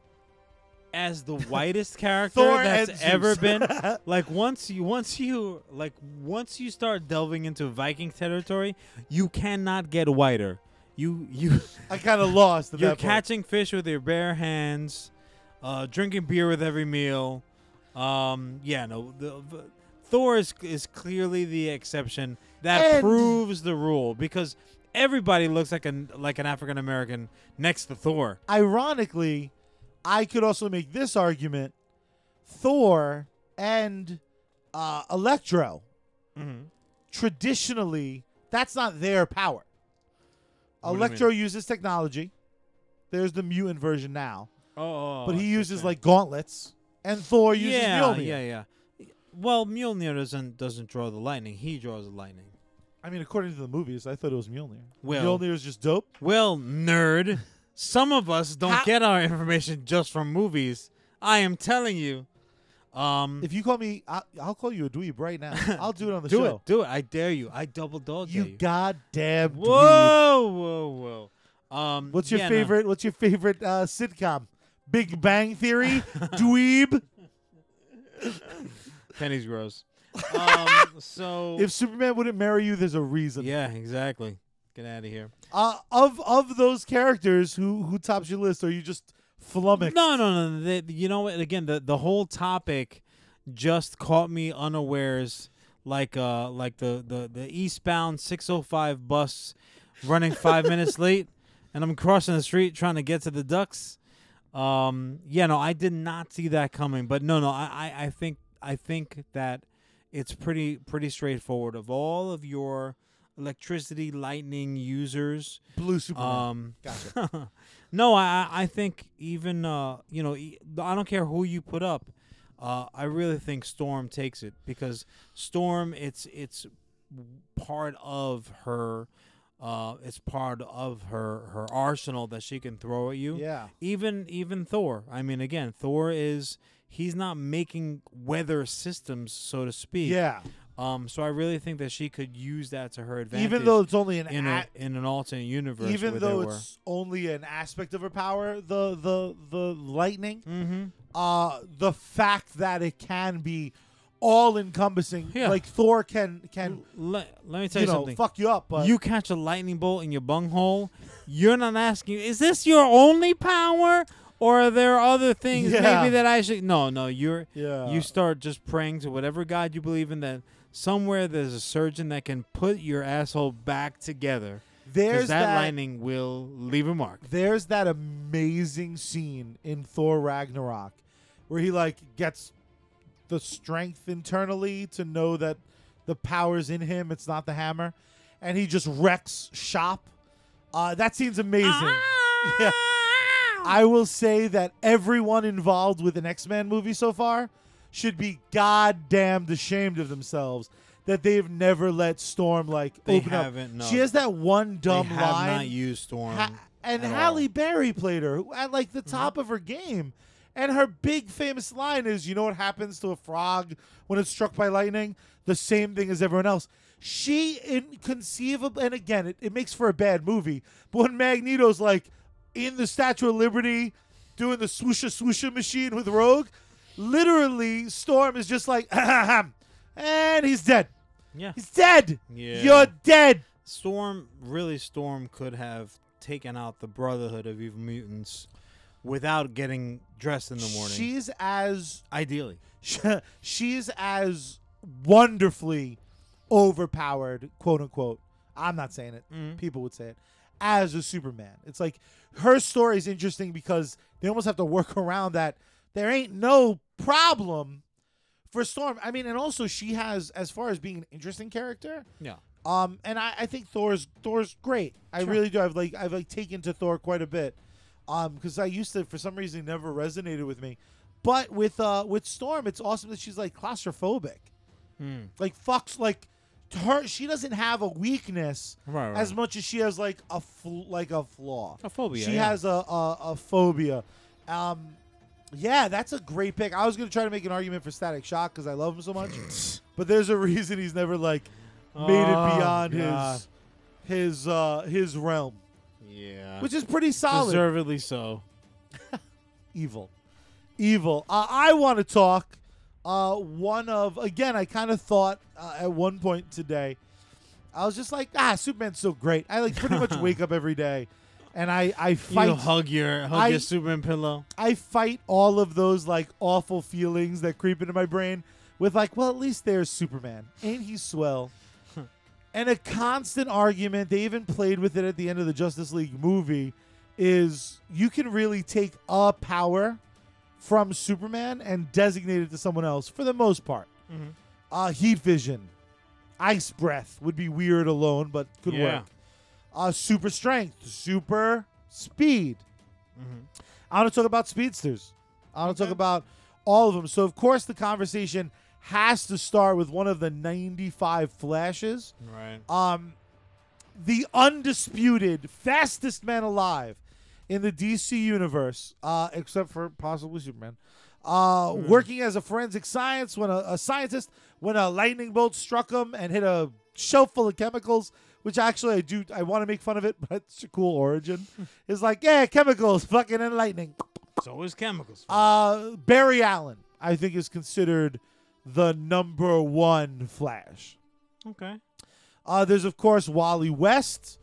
as the whitest character Thor that's ever been, like once you once you like once you start delving into Viking territory, you cannot get whiter. You you I kind of lost. You're catching fish with your bare hands, uh, drinking beer with every meal. Um, yeah, no, the, the, Thor is is clearly the exception that And- proves the rule because everybody looks like an like an African American next to Thor. Ironically, I could also make this argument: Thor and uh, Electro. Mm-hmm. Traditionally, that's not their power. What Electro uses technology. There's the mutant version now, Oh, but he uses like gauntlets, and Thor uses yeah, Mjolnir. yeah, yeah. Well, Mjolnir doesn't doesn't draw the lightning. He draws the lightning. I mean, according to the movies, I thought it was Mjolnir. Well- Mjolnir is just dope. Well, nerd, some of us don't How- get our information just from movies. I am telling you. Um, If you call me, I, I'll call you a dweeb right now. I'll do it on the do show. Do it, do it. I dare you. I double dog You you. goddamn dweeb. Whoa, whoa, whoa. Um, What's your yeah, no. favorite? What's your favorite uh, sitcom? Big Bang Theory, dweeb. Penny's gross. Um, so If Superman wouldn't marry you, there's a reason. yeah, exactly. Get out of here. Uh, of of those characters, who who tops your list? Or are you just flummoxed? No, no, no. The, you know what? Again, the the whole topic just caught me unawares, like uh, like the the the eastbound 605 bus running five minutes late, and I'm crossing the street trying to get to the Ducks. Um, yeah, no, I did not see that coming. But no, no, I, I, I think I think that it's pretty pretty straightforward. Of all of your electricity lightning users, Blue Superman. um, gotcha. no, I I think even uh you know I don't care who you put up. Uh, I really think Storm takes it because Storm it's it's part of her uh it's part of her her arsenal that she can throw at you. Yeah. Even even Thor. I mean again, Thor is he's not making weather systems so to speak. Yeah. Um so I really think that she could use that to her advantage Even though it's only an in a- a, in an alternate universe even though it's only an aspect of her power, the the the lightning, mm-hmm. uh, the fact that it can be all encompassing, Yeah. like Thor can can let, let me tell you you, know something. fuck you up, but you catch a lightning bolt in your bunghole, you're not asking, is this your only power? Or are there other things Yeah. maybe that I should No, no, you're yeah, you start just praying to whatever God you believe in that somewhere there's a surgeon that can put your asshole back together. there's Because that, that lightning will leave a mark. there's that amazing scene in Thor Ragnarok where he like gets the strength internally to know that the power's in him, it's not the hammer, and he just wrecks shop. Uh, that scene's amazing. Yeah. I will say that everyone involved with an X-Men movie so far should be goddamned ashamed of themselves that they've never let Storm like They open up. haven't, no. She has that one dumb they have line. not used Storm. Ha- and Halle all. Berry played her at like the mm-hmm. top of her game, And her big famous line is, "You know what happens to a frog when it's struck by lightning? The same thing as everyone else." She inconceivable, and again, it, it makes for a bad movie. But when Magneto's like in the Statue of Liberty doing the swoosha swoosha machine with Rogue, literally Storm is just like, and he's dead. Yeah. He's dead. Yeah. You're dead. Storm really Storm could have taken out the Brotherhood of Evil Mutants without getting dressed in the morning. She's as Ideally. she's as wonderfully overpowered, quote unquote. I'm not saying it. Mhm. People would say it as a Superman. It's like her story is interesting because they almost have to work around that. There ain't no problem for Storm. I mean, and also she has, as far as being an interesting character, Yeah. um, and I, I think Thor's Thor's great. I Sure. really do. I've like I've like taken to Thor quite a bit, um, because I used to for some reason never resonated with me, but with uh with Storm, it's awesome that she's like claustrophobic, Hmm. like fucks like her. She doesn't have a weakness Right, right. as much as she has like a fl- like a flaw. a phobia. she yeah. has a, a a phobia. Um, yeah, that's a great pick. I was gonna try to make an argument for Static Shock because I love him so much, but there's a reason he's never like made Oh, it beyond God. his his uh his realm, Yeah. which is pretty solid. Deservedly so. Evil, evil. Uh, I want to talk. Uh, one of again, I kind of thought uh, at one point today, I was just like, ah, Superman's so great. I like pretty much wake up every day, and I I You fight hug your hug I- your Superman pillow. I fight all of those like awful feelings that creep into my brain with like, well, at least there's Superman. Ain't he swell? and a constant argument, they even played with it at the end of the Justice League movie, is you can really take a power from Superman and designate it to someone else for the most part. Mhm. Uh, heat vision, ice breath would be weird alone, but could Yeah. work. Uh, super strength, super speed. Mhm. I want to talk about speedsters. I want to talk about all of them. So, of course, the conversation has to start with one of the 95 flashes. Right. Um, the undisputed fastest man alive in the DC universe, uh, except for possibly Superman. Uh, Working as a forensic science when a, a scientist when a lightning bolt struck him and hit a shelf full of chemicals, which actually I do I want to make fun of it, but it's a cool origin. it's like yeah, chemicals, fucking and lightning. So is chemicals. Uh, Barry Allen, I think, is considered the number one Flash. okay. Uh, there's of course Wally West,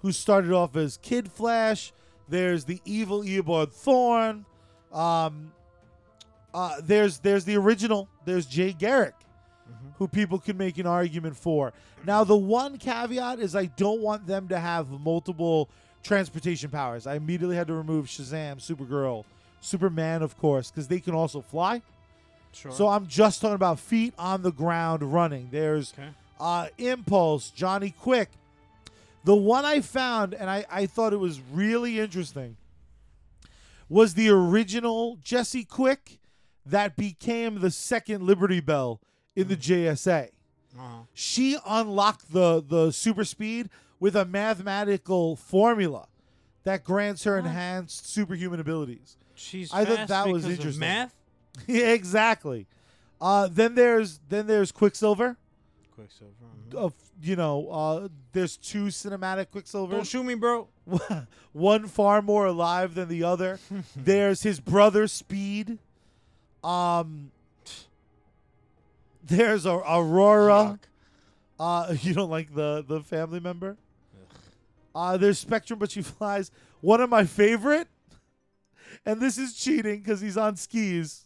who started off as Kid Flash. There's the evil Eobard Thawne. Um, uh, there's there's the original. There's Jay Garrick, Mhm. who people can make an argument for. Now the one caveat is I don't want them to have multiple transportation powers. I immediately had to remove Shazam, Supergirl, Superman, of course, because they can also fly. Sure. So I'm just talking about feet on the ground running. There's okay. uh, Impulse, Johnny Quick. The one I found, and I, I thought it was really interesting, was the original Jesse Quick that became the second Liberty Bell in the JSA. Uh-huh. She unlocked the, the super speed with a mathematical formula that grants her enhanced superhuman abilities. She's I thought that was interesting. Math. yeah, exactly. Uh, then there's then there's Quicksilver. Quicksilver. Of you know uh there's two cinematic quicksilver. Don't shoot me, bro. one far more alive than the other. There's his brother speed. Um there's a aurora. Uh you don't like the the family member? Uh there's spectrum but she flies. One of my favorite and this is cheating because he's on skis.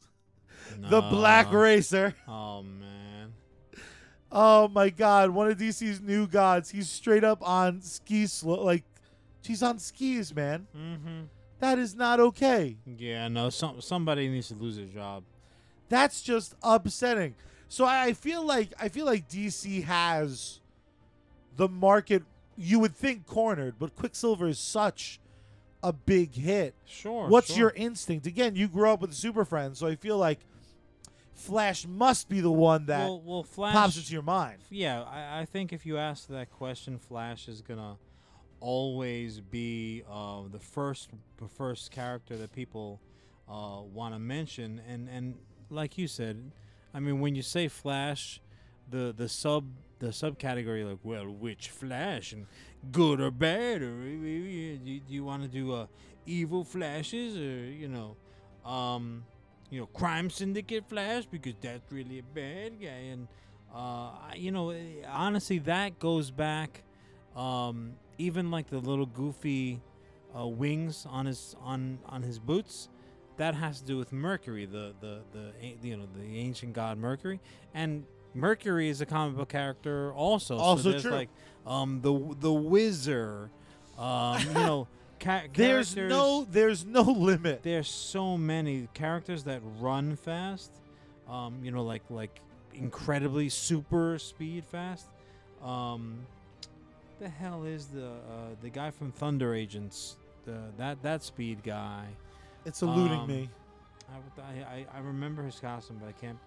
The black racer. Oh man. Oh my god, one of DC's new gods. He's straight up on ski slope. Like, she's on skis, man. Mm-hmm. That is not okay. Yeah, no. Some somebody needs to lose their job. That's just upsetting. So I I feel like I feel like DC has the market you would think cornered, but Quicksilver is such a big hit. Sure. What's sure. your instinct? Again, you grew up with the Super Friends, so I feel like Flash must be the one that well, well, Flash. pops into your mind. Yeah, I, I think if you ask that question, Flash is gonna always be uh, the first the first character that people uh, want to mention. And and like you said, I mean, when you say Flash, the the sub the subcategory like, well, which Flash and good or bad, or do you, you want to do uh, evil Flashes or you know, um, you know, crime syndicate Flash because that's really a bad guy and. Uh, you know, honestly, that goes back. Um, even like the little goofy uh, wings on his on on his boots, that has to do with Mercury, the the the you know the ancient god Mercury, and Mercury is a comic book character also. Also so true. Like um the the Wizard, um you know, ca- There's no there's no limit. there's so many characters that run fast um you know like like incredibly super speed fast um the hell is the uh, the guy from thunder agents the that that speed guy It's eluding Um, me. I, I i remember his costume but i can't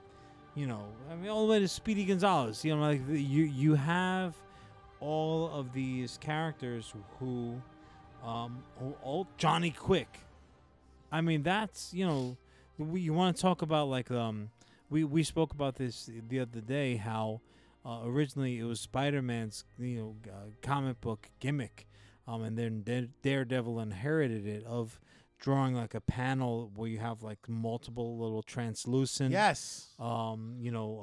you know i mean all the way to speedy gonzalez you know like the, you you have all of these characters who um who, all johnny quick I mean, that's you know, we, you want to talk about like um, we we spoke about this the other day how uh, originally it was Spider-Man's you know uh, comic book gimmick, um, and then Dare- Daredevil inherited it of drawing like a panel where you have like multiple little translucent Yes. um, you know,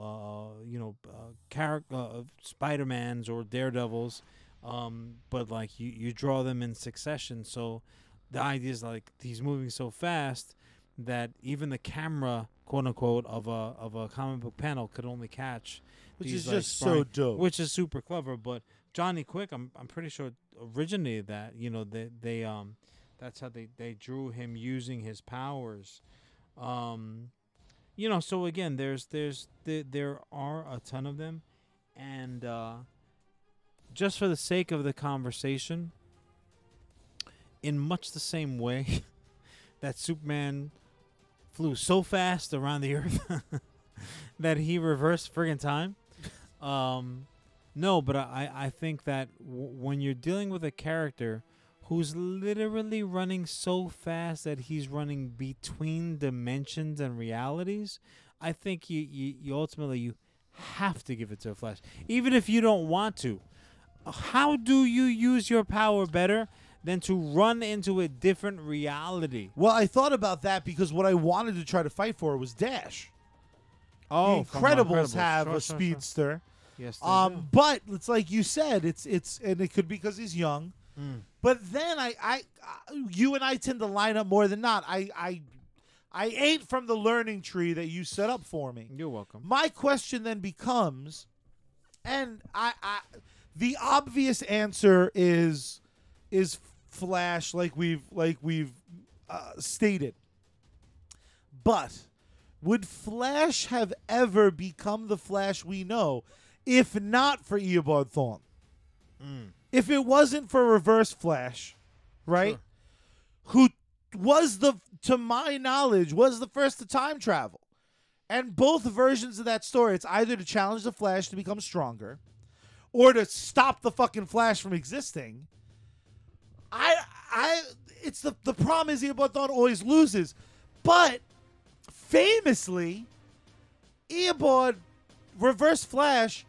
uh, you know, uh, character uh, Spider-Mans or Daredevils, um, but like you, you draw them in succession. So the idea is like he's moving so fast that even the camera, quote unquote, of a of a comic book panel could only catch, Which these, is like, just so dope. which is super clever. But Johnny Quick, I'm I'm pretty sure originated that. You know, they they um, that's how they they drew him using his powers. Um, you know, so again, there's there's there, there are a ton of them, and uh, just for the sake of the conversation, in much the same way that Superman flew so fast around the earth that he reversed friggin' time. Um, no, but I, I think that w- when you're dealing with a character who's literally running so fast that he's running between dimensions and realities, I think you, you, you ultimately you have to give it to a Flash, even if you don't want to. How do you use your power better than to run into a different reality? well, I thought about that because what I wanted to try to fight for was Dash. Oh, the from Incredibles have Sure, a sure, sure. speedster. Yes, they Um, but it's like you said, it's it's and it could be because he's young. Mm. But then I, I, I, you and I tend to line up more than not. I, I, I ate from the learning tree that you set up for me. You're welcome. My question then becomes, and I, I the obvious answer is, is Flash, like we've like we've uh, stated. But would Flash have ever become the Flash we know, if not for Eobard Thawne? Mm. If it wasn't for Reverse Flash, right? Sure. Who was the, to my knowledge, was the first to time travel. And both versions of that story, it's either to challenge the Flash to become stronger or to stop the fucking Flash from existing. I I it's the the problem is Eobard always loses. But famously, Eobard Reverse Flash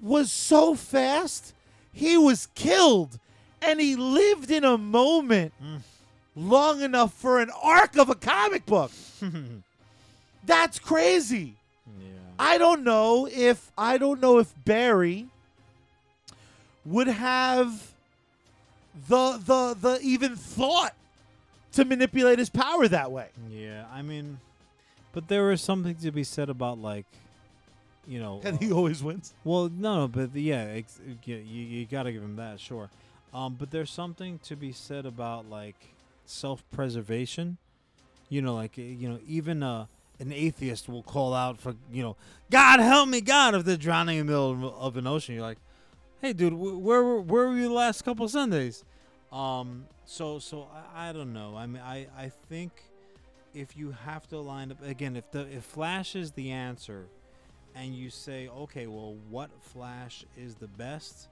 was so fast, he was killed. And he lived in a moment hmm. long enough for an arc of a comic book. That's crazy. Yeah. I don't know if I don't know if Barry would have the the the even thought to manipulate his power that way. Yeah, I mean, but there is something to be said about like, you know, And uh, he always wins. well, no, no, but yeah, ex- you you got to give him that, sure. Um, but there's something to be said about like self-preservation. You know, like uh, you know, even uh, an atheist will call out for you know, God help me, God, if they're drowning in the middle of an ocean. You're like, hey, dude, where were where were you the last couple Sundays? Um, so so I, I don't know. I mean, I I think if you have to line up again, if the if Flash is the answer, and you say, okay, well, what Flash is the best?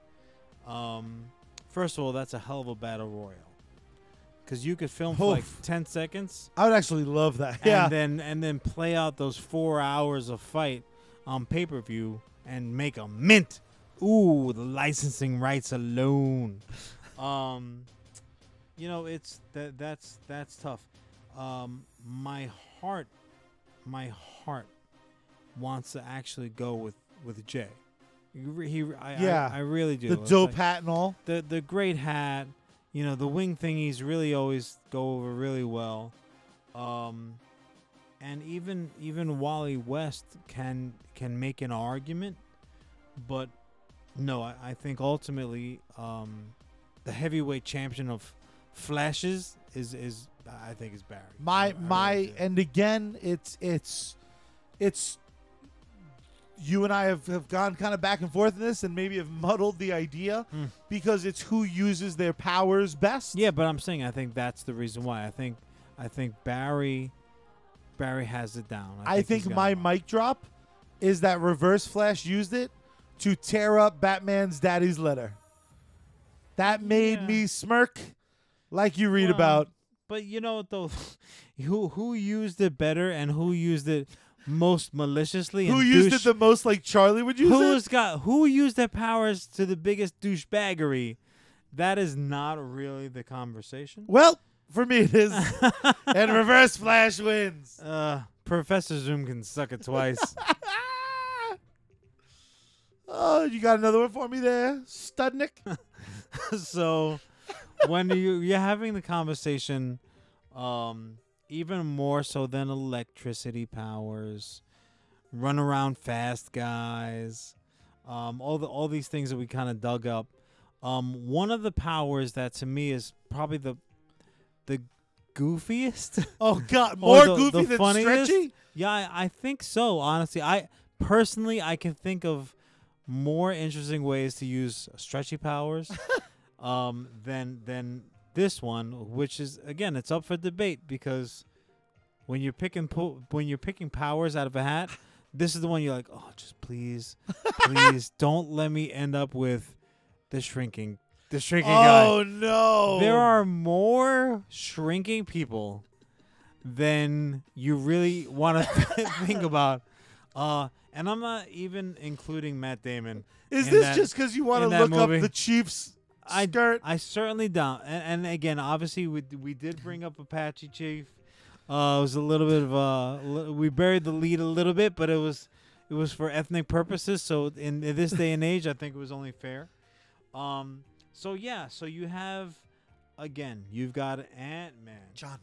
Um, first of all, that's a hell of a battle royal, because you could film for like Oof. ten seconds I would actually love that. Yeah. and then and then play out those four hours of fight on pay per view and make a mint. Ooh, the licensing rights alone. Um, you know, it's that that's that's tough. Um, my heart, my heart wants to actually go with with Jay. He, he I, Yeah. I, I really do. the It's dope like- hat and all. the the great hat, you know, the wing thingies really always go over really well. Um and even even Wally West can can make an argument, but no, I, I think ultimately um the heavyweight champion of flashes is is I think is Barry. I- My I really my do. and again, it's it's it's you and I have, have gone kind of back and forth in this and maybe have muddled the idea Hmm. because it's who uses their powers best. Yeah, but I'm saying I think that's the reason why. I think I think Barry Barry has it down. I he's think got my mic drop is that Reverse Flash used it to tear up Batman's daddy's letter. That made Yeah. me smirk like you read Well, about. But you know what though, who who used it better and who used it most maliciously? Who used douche- it the most like Charlie would use it? Who's got who used their powers to the biggest douchebaggery? That is not really the conversation. Well, for me it is. and Reverse Flash wins. Uh, Professor Zoom can suck it twice. oh, you got another one for me there, Studnick? so when you you're having the conversation, um, even more so than electricity powers, run around fast guys, um, all the all these things that we kind of dug up. Um, one of the powers that to me is probably the the goofiest. Oh God, more the- goofy the than funniest? stretchy. Yeah, I, I think so. Honestly, I personally I can think of more interesting ways to use stretchy powers um, than than this one, which is again it's up for debate because when you're picking po- when you're picking powers out of a hat, this is the one you're like, oh, just please, please don't let me end up with the shrinking, the shrinking guy. Oh no! There are more shrinking people than you really want to think about. Uh, and I'm not even including Matt Damon. Is in this that- just because you want to in that look movie. up the Chiefs I- skirt? I certainly don't. And, and again, obviously, we we did bring up Apache Chief. Uh, it was a little bit of uh, li- we buried the lead a little bit, but it was it was for ethnic purposes. So in, in this day and age, I think it was only fair. Um, so yeah, so you have again, you've got Ant Man. John.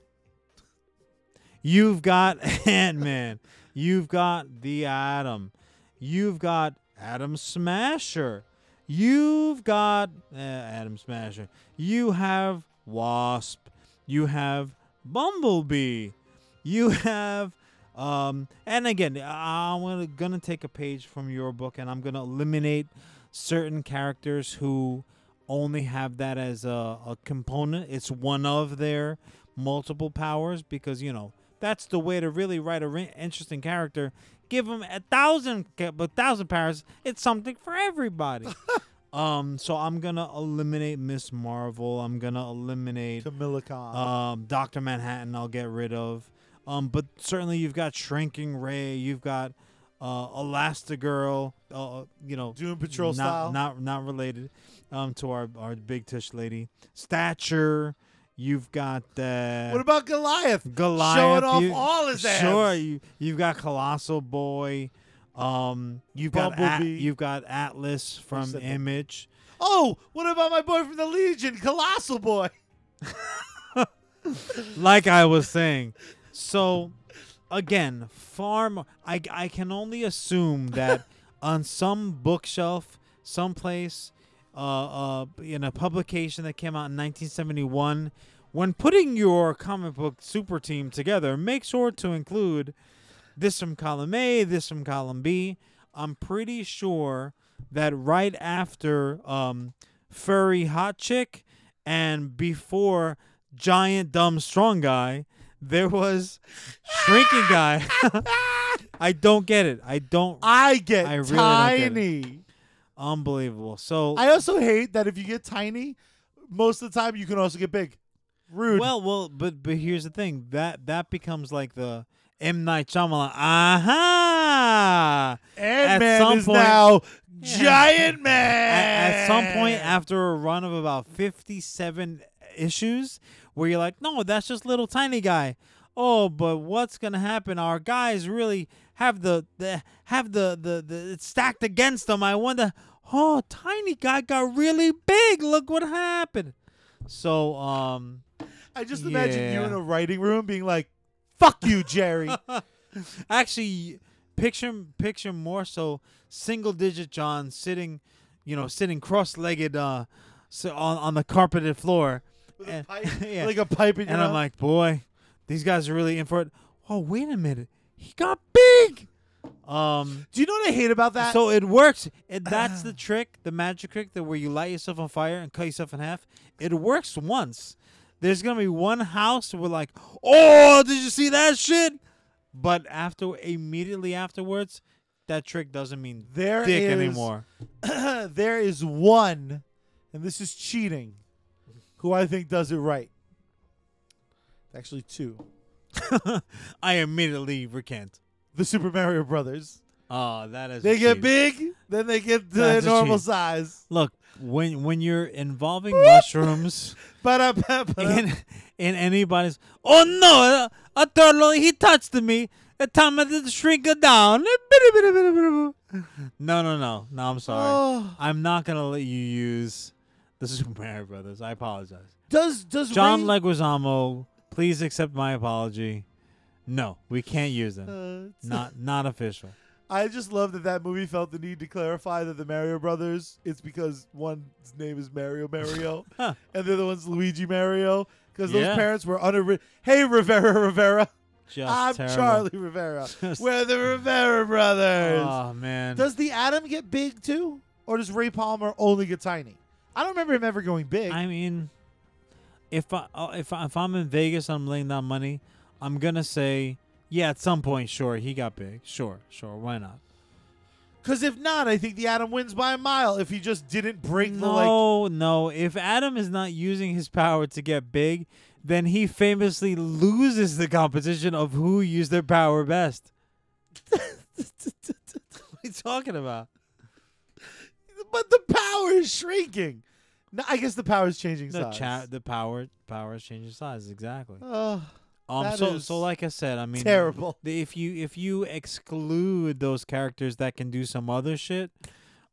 You've got Ant Man. You've got the Atom. You've got Atom Smasher. You've got uh, Atom Smasher. You have Wasp. You have Bumblebee. You have um and again I'm gonna, take a page from your book and I'm gonna eliminate certain characters who only have that as a, a component. It's one of their multiple powers because you know that's the way to really write a re- interesting character. Give them a thousand, a thousand powers. It's something for everybody. um, so I'm gonna eliminate Miss Marvel. I'm gonna eliminate Kamala Khan. um, Doctor Manhattan. I'll get rid of. Um, but certainly you've got Shrinking Ray. You've got uh, Elastigirl. Uh, you know, Doom Patrol not, style. Not not related um, to our our big tush lady. Stature. You've got uh, what about Goliath? Goliath. Showing off you- all his abs. Sure, you you've got Colossal Boy. Um, you've got At, you've got Atlas from? Image. Oh, what about my boy from the Legion, Colossal Boy? like I was saying. So again, far more. I I can only assume that on some bookshelf, someplace, uh, uh, in a publication that came out in 1971, when putting your comic book super team together, make sure to include this from column A, this from column B. I'm pretty sure that right after um, furry hot chick and before giant dumb strong guy, there was shrinking guy. I don't get it. I don't. I get I really don't get tiny. Unbelievable. So I also hate that if you get tiny, most of the time you can also get big. Rude. Well, well, but but here's the thing that that becomes like the M Night Shyamalan. Aha! Ant Man some is point- now Yeah. Giant At, Man. at some point after a run of about 57 issues, where you're like, no, that's just little tiny guy. Oh, but what's gonna happen? Our guys really have the, the have the, the the it's stacked against them. I wonder. Oh, tiny guy got really big. Look what happened. So, um, I just imagine you in a writing room being like, "Fuck you, Jerry." actually picture picture more so single digit John sitting, you know, sitting cross legged uh so on on the carpeted floor. With a And- pipe, yeah. like a pipe in your and I'm like, boy, these guys are really in for it. Oh, wait a minute. He got big. Um Do you know what I hate about that? so it works. It, that's the trick, the magic trick that where you light yourself on fire and cut yourself in half. It works once. There's gonna be one house where like, oh, did you see that shit? But after immediately afterwards, that trick doesn't mean There dick is- anymore. there is one, and this is cheating, who I think does it right. Actually, two. I immediately recant. The Super Mario Brothers. Oh, that is They a get cheat. big, then they get to That's a normal cheat. size. Look, when when you're involving mushrooms Ba-da-ba-ba-da. in in anybody's, oh no, a turtle he touched me. The time I did shrink it down. No, no, no, no. I'm sorry. Oh. I'm not gonna let you use the Super Mario Brothers. I apologize. Does does John Ray, Leguizamo, please accept my apology. No, we can't use them. uh, Not not official. I just love that that movie felt the need to clarify that the Mario Brothers. It's because one's name is Mario Mario, and the other one's Luigi Mario. Because those Yeah. parents were unori- Hey Rivera Rivera, Just I'm terrible. Charlie Rivera. Just- We're the Rivera brothers. Oh man. Does the Atom get big too, or does Ray Palmer only get tiny? I don't remember him ever going big. I mean, if I uh, if I, if I'm in Vegas, and I'm laying down money. I'm gonna say, yeah, at some point, sure, he got big. Sure, sure, why not? Because if not, I think the Atom wins by a mile. If he just didn't break the like. No, no. If Atom is not using his power to get big, then he famously loses the competition of who used their power best. what are you talking about? But the power is shrinking. No, I guess the power is changing The size. cha- the power power is changing size exactly. Oh, Um, that so is so like I said, I mean, terrible. the- if you if you exclude those characters that can do some other shit,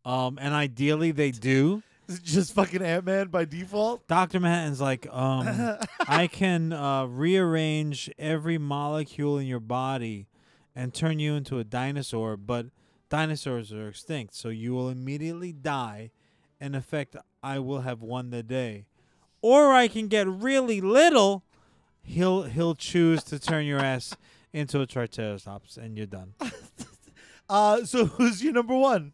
um, and ideally they do, Is it just fucking Ant Man by default? Doctor Manhattan's like, um, I can uh, rearrange every molecule in your body and turn you into a dinosaur, but dinosaurs are extinct, so you will immediately die. and effect, I will have won the day. Or I can get really little. He'll he'll choose to turn your ass into a triceratops, and you're done. Uh, so who's your number one?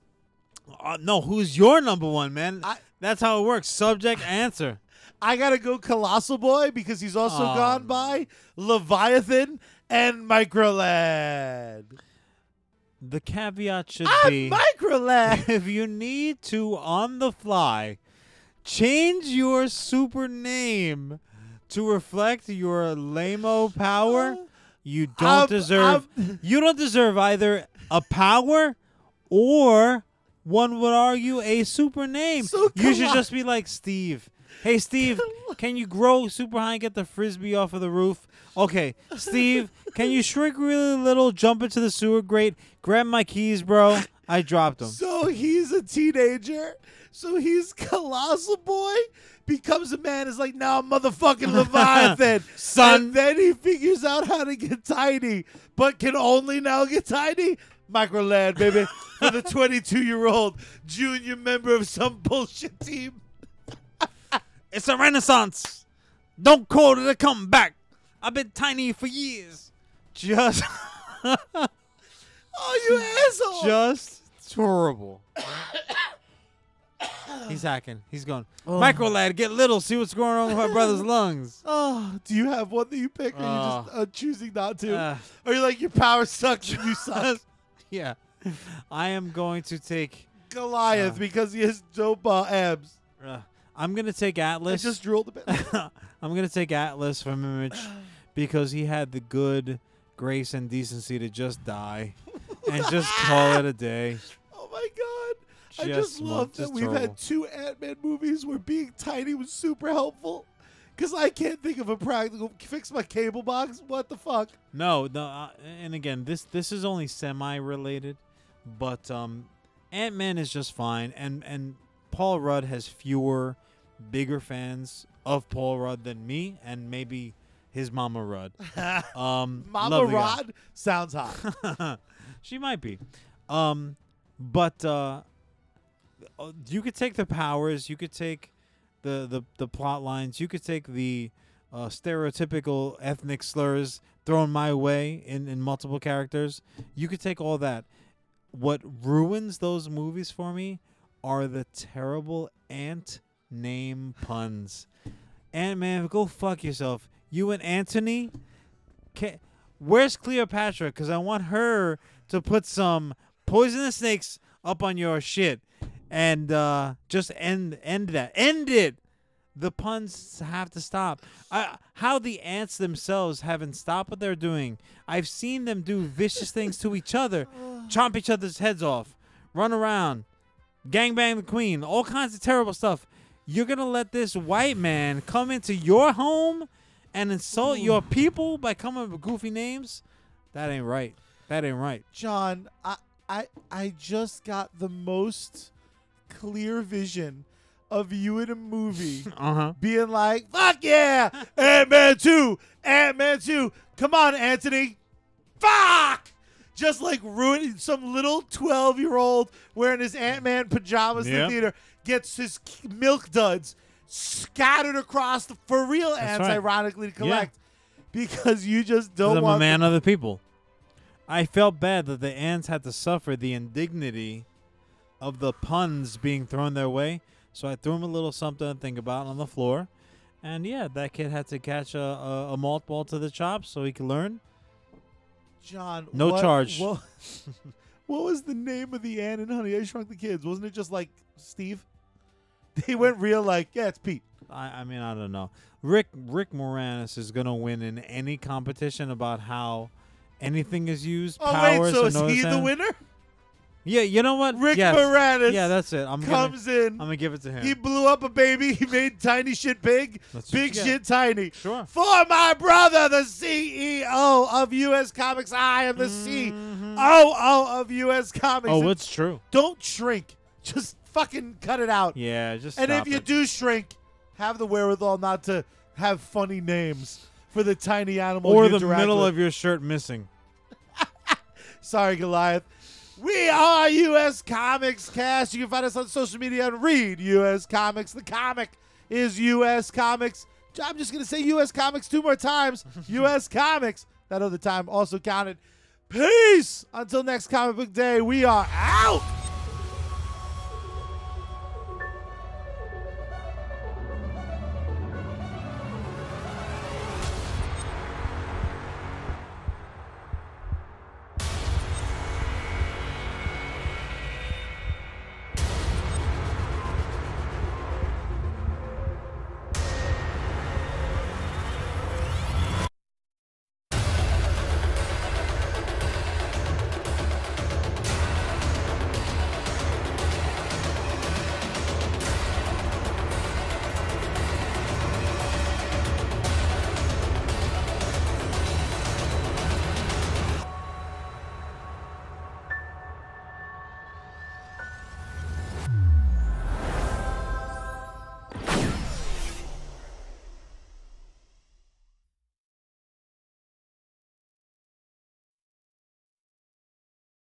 Uh, no, who's your number one, man? I- That's how it works. Subject, answer. I gotta go Colossal Boy because he's also Oh, gone by Leviathan and Microlad. The caveat should I'm be Microlad. if you need to on the fly change your super name to reflect your lameo power, you don't I'm- deserve you don't deserve either a power or one would argue a super name. So you should Colo- just be like Steve. Hey Steve, can you grow super high and get the frisbee off of the roof? Okay, Steve, can you shrink really little, jump into the sewer grate, grab my keys, bro? I dropped them. So he's a teenager. So he's Colossal Boy. Becomes a man. Is like now, a motherfucking Leviathan, Son. And then he figures out how to get tiny, but can only now get tiny. Microlad, baby, for the 22 year old junior member of some bullshit team. It's a renaissance. Don't call it a comeback. I've been tiny for years. Just, Oh, you asshole! just terrible. He's hacking. He's going. Oh. Micro lad, get little. See what's going on with my brother's lungs. Oh, do you have one that you pick, or you just Oh. uh, choosing not to? Uh, or you like your power sucks and you suck? yeah, I am going to take. Goliath Uh. because he has dope uh, abs. I'm gonna take I Atlas. just drooled a bit. I'm gonna take Atlas from Image because he had the good grace and decency to just die and just call it a day. oh my god. I Just love that we've had two Ant Man movies where being tiny was super helpful. Because I can't think of a practical fix my cable box. What the fuck? No, no, uh, and again, this this is only semi-related, but um, Ant Man is just fine, and and Paul Rudd has fewer, bigger fans of Paul Rudd than me, and maybe his Mama Rudd. Um, Mama love the guy. Rod sounds hot. she might be. Um, but uh, you could take the powers, you could take the the the plot lines, you could take the uh, stereotypical ethnic slurs thrown my way in in multiple characters. You could take all that. What ruins those movies for me are the terrible ant name puns. Ant Man, go fuck yourself. You and Anthony. Where's Cleopatra? Because I want her to put some poisonous snakes up on your shit and uh, just end end that. End it. The puns have to stop. I, how the ants themselves haven't stopped what they're doing. I've seen them do vicious things to each other, chomp each other's heads off, run around, gangbang the queen, all kinds of terrible stuff. You're gonna let this white man come into your home and insult your people by coming up with goofy names? That ain't right. That ain't right. John, I, I I just got the most clear vision of you in a movie Uh huh. being like, fuck yeah, Ant Man 2, Ant Man 2. Come on, Anthony. Fuck! Just like ruining some little 12 year old wearing his Ant Man pajamas in the theater gets his milk duds scattered across the, for real ants, right. ironically, to Yeah. collect because you just don't I'm want a man of the people. I felt bad that the ants had to suffer the indignity of the puns being thrown their way. So I threw him a little something to think about on the floor. And yeah, that kid had to catch a, a, a malt ball to the chops so he could learn. John. No what- charge. What, what was the name of the ant and Honey I Shrunk the Kids? Wasn't it just like Steve? They went real like, yeah, it's Pete. I, I mean, I don't know. Rick Rick Moranis is gonna win in any competition about how anything is used. Oh powers wait, so is he the winner? Yeah, you know what? Rick yes. Moranis Yeah, that's it. I'm gonna, comes in. I'm gonna give it to him. He blew up a baby. He made tiny shit big, That's big shit tiny. Sure. For my brother, the CEO of U.S. Comics, I am the Mhm. COO of U.S. Comics. Oh, it's true. don't shrink. Just fucking cut it out. Yeah, just and if you it. do shrink, have the wherewithal not to have funny names for the tiny animal or the middle with. of your shirt missing. Sorry, Goliath. We are U.S. Comics Cast. You can find us on social media and read U.S. Comics. The comic is U.S. Comics. I'm just going to say U.S. Comics two more times. U.S. Comics. That other time also counted. Peace. Until next comic book day, we are out.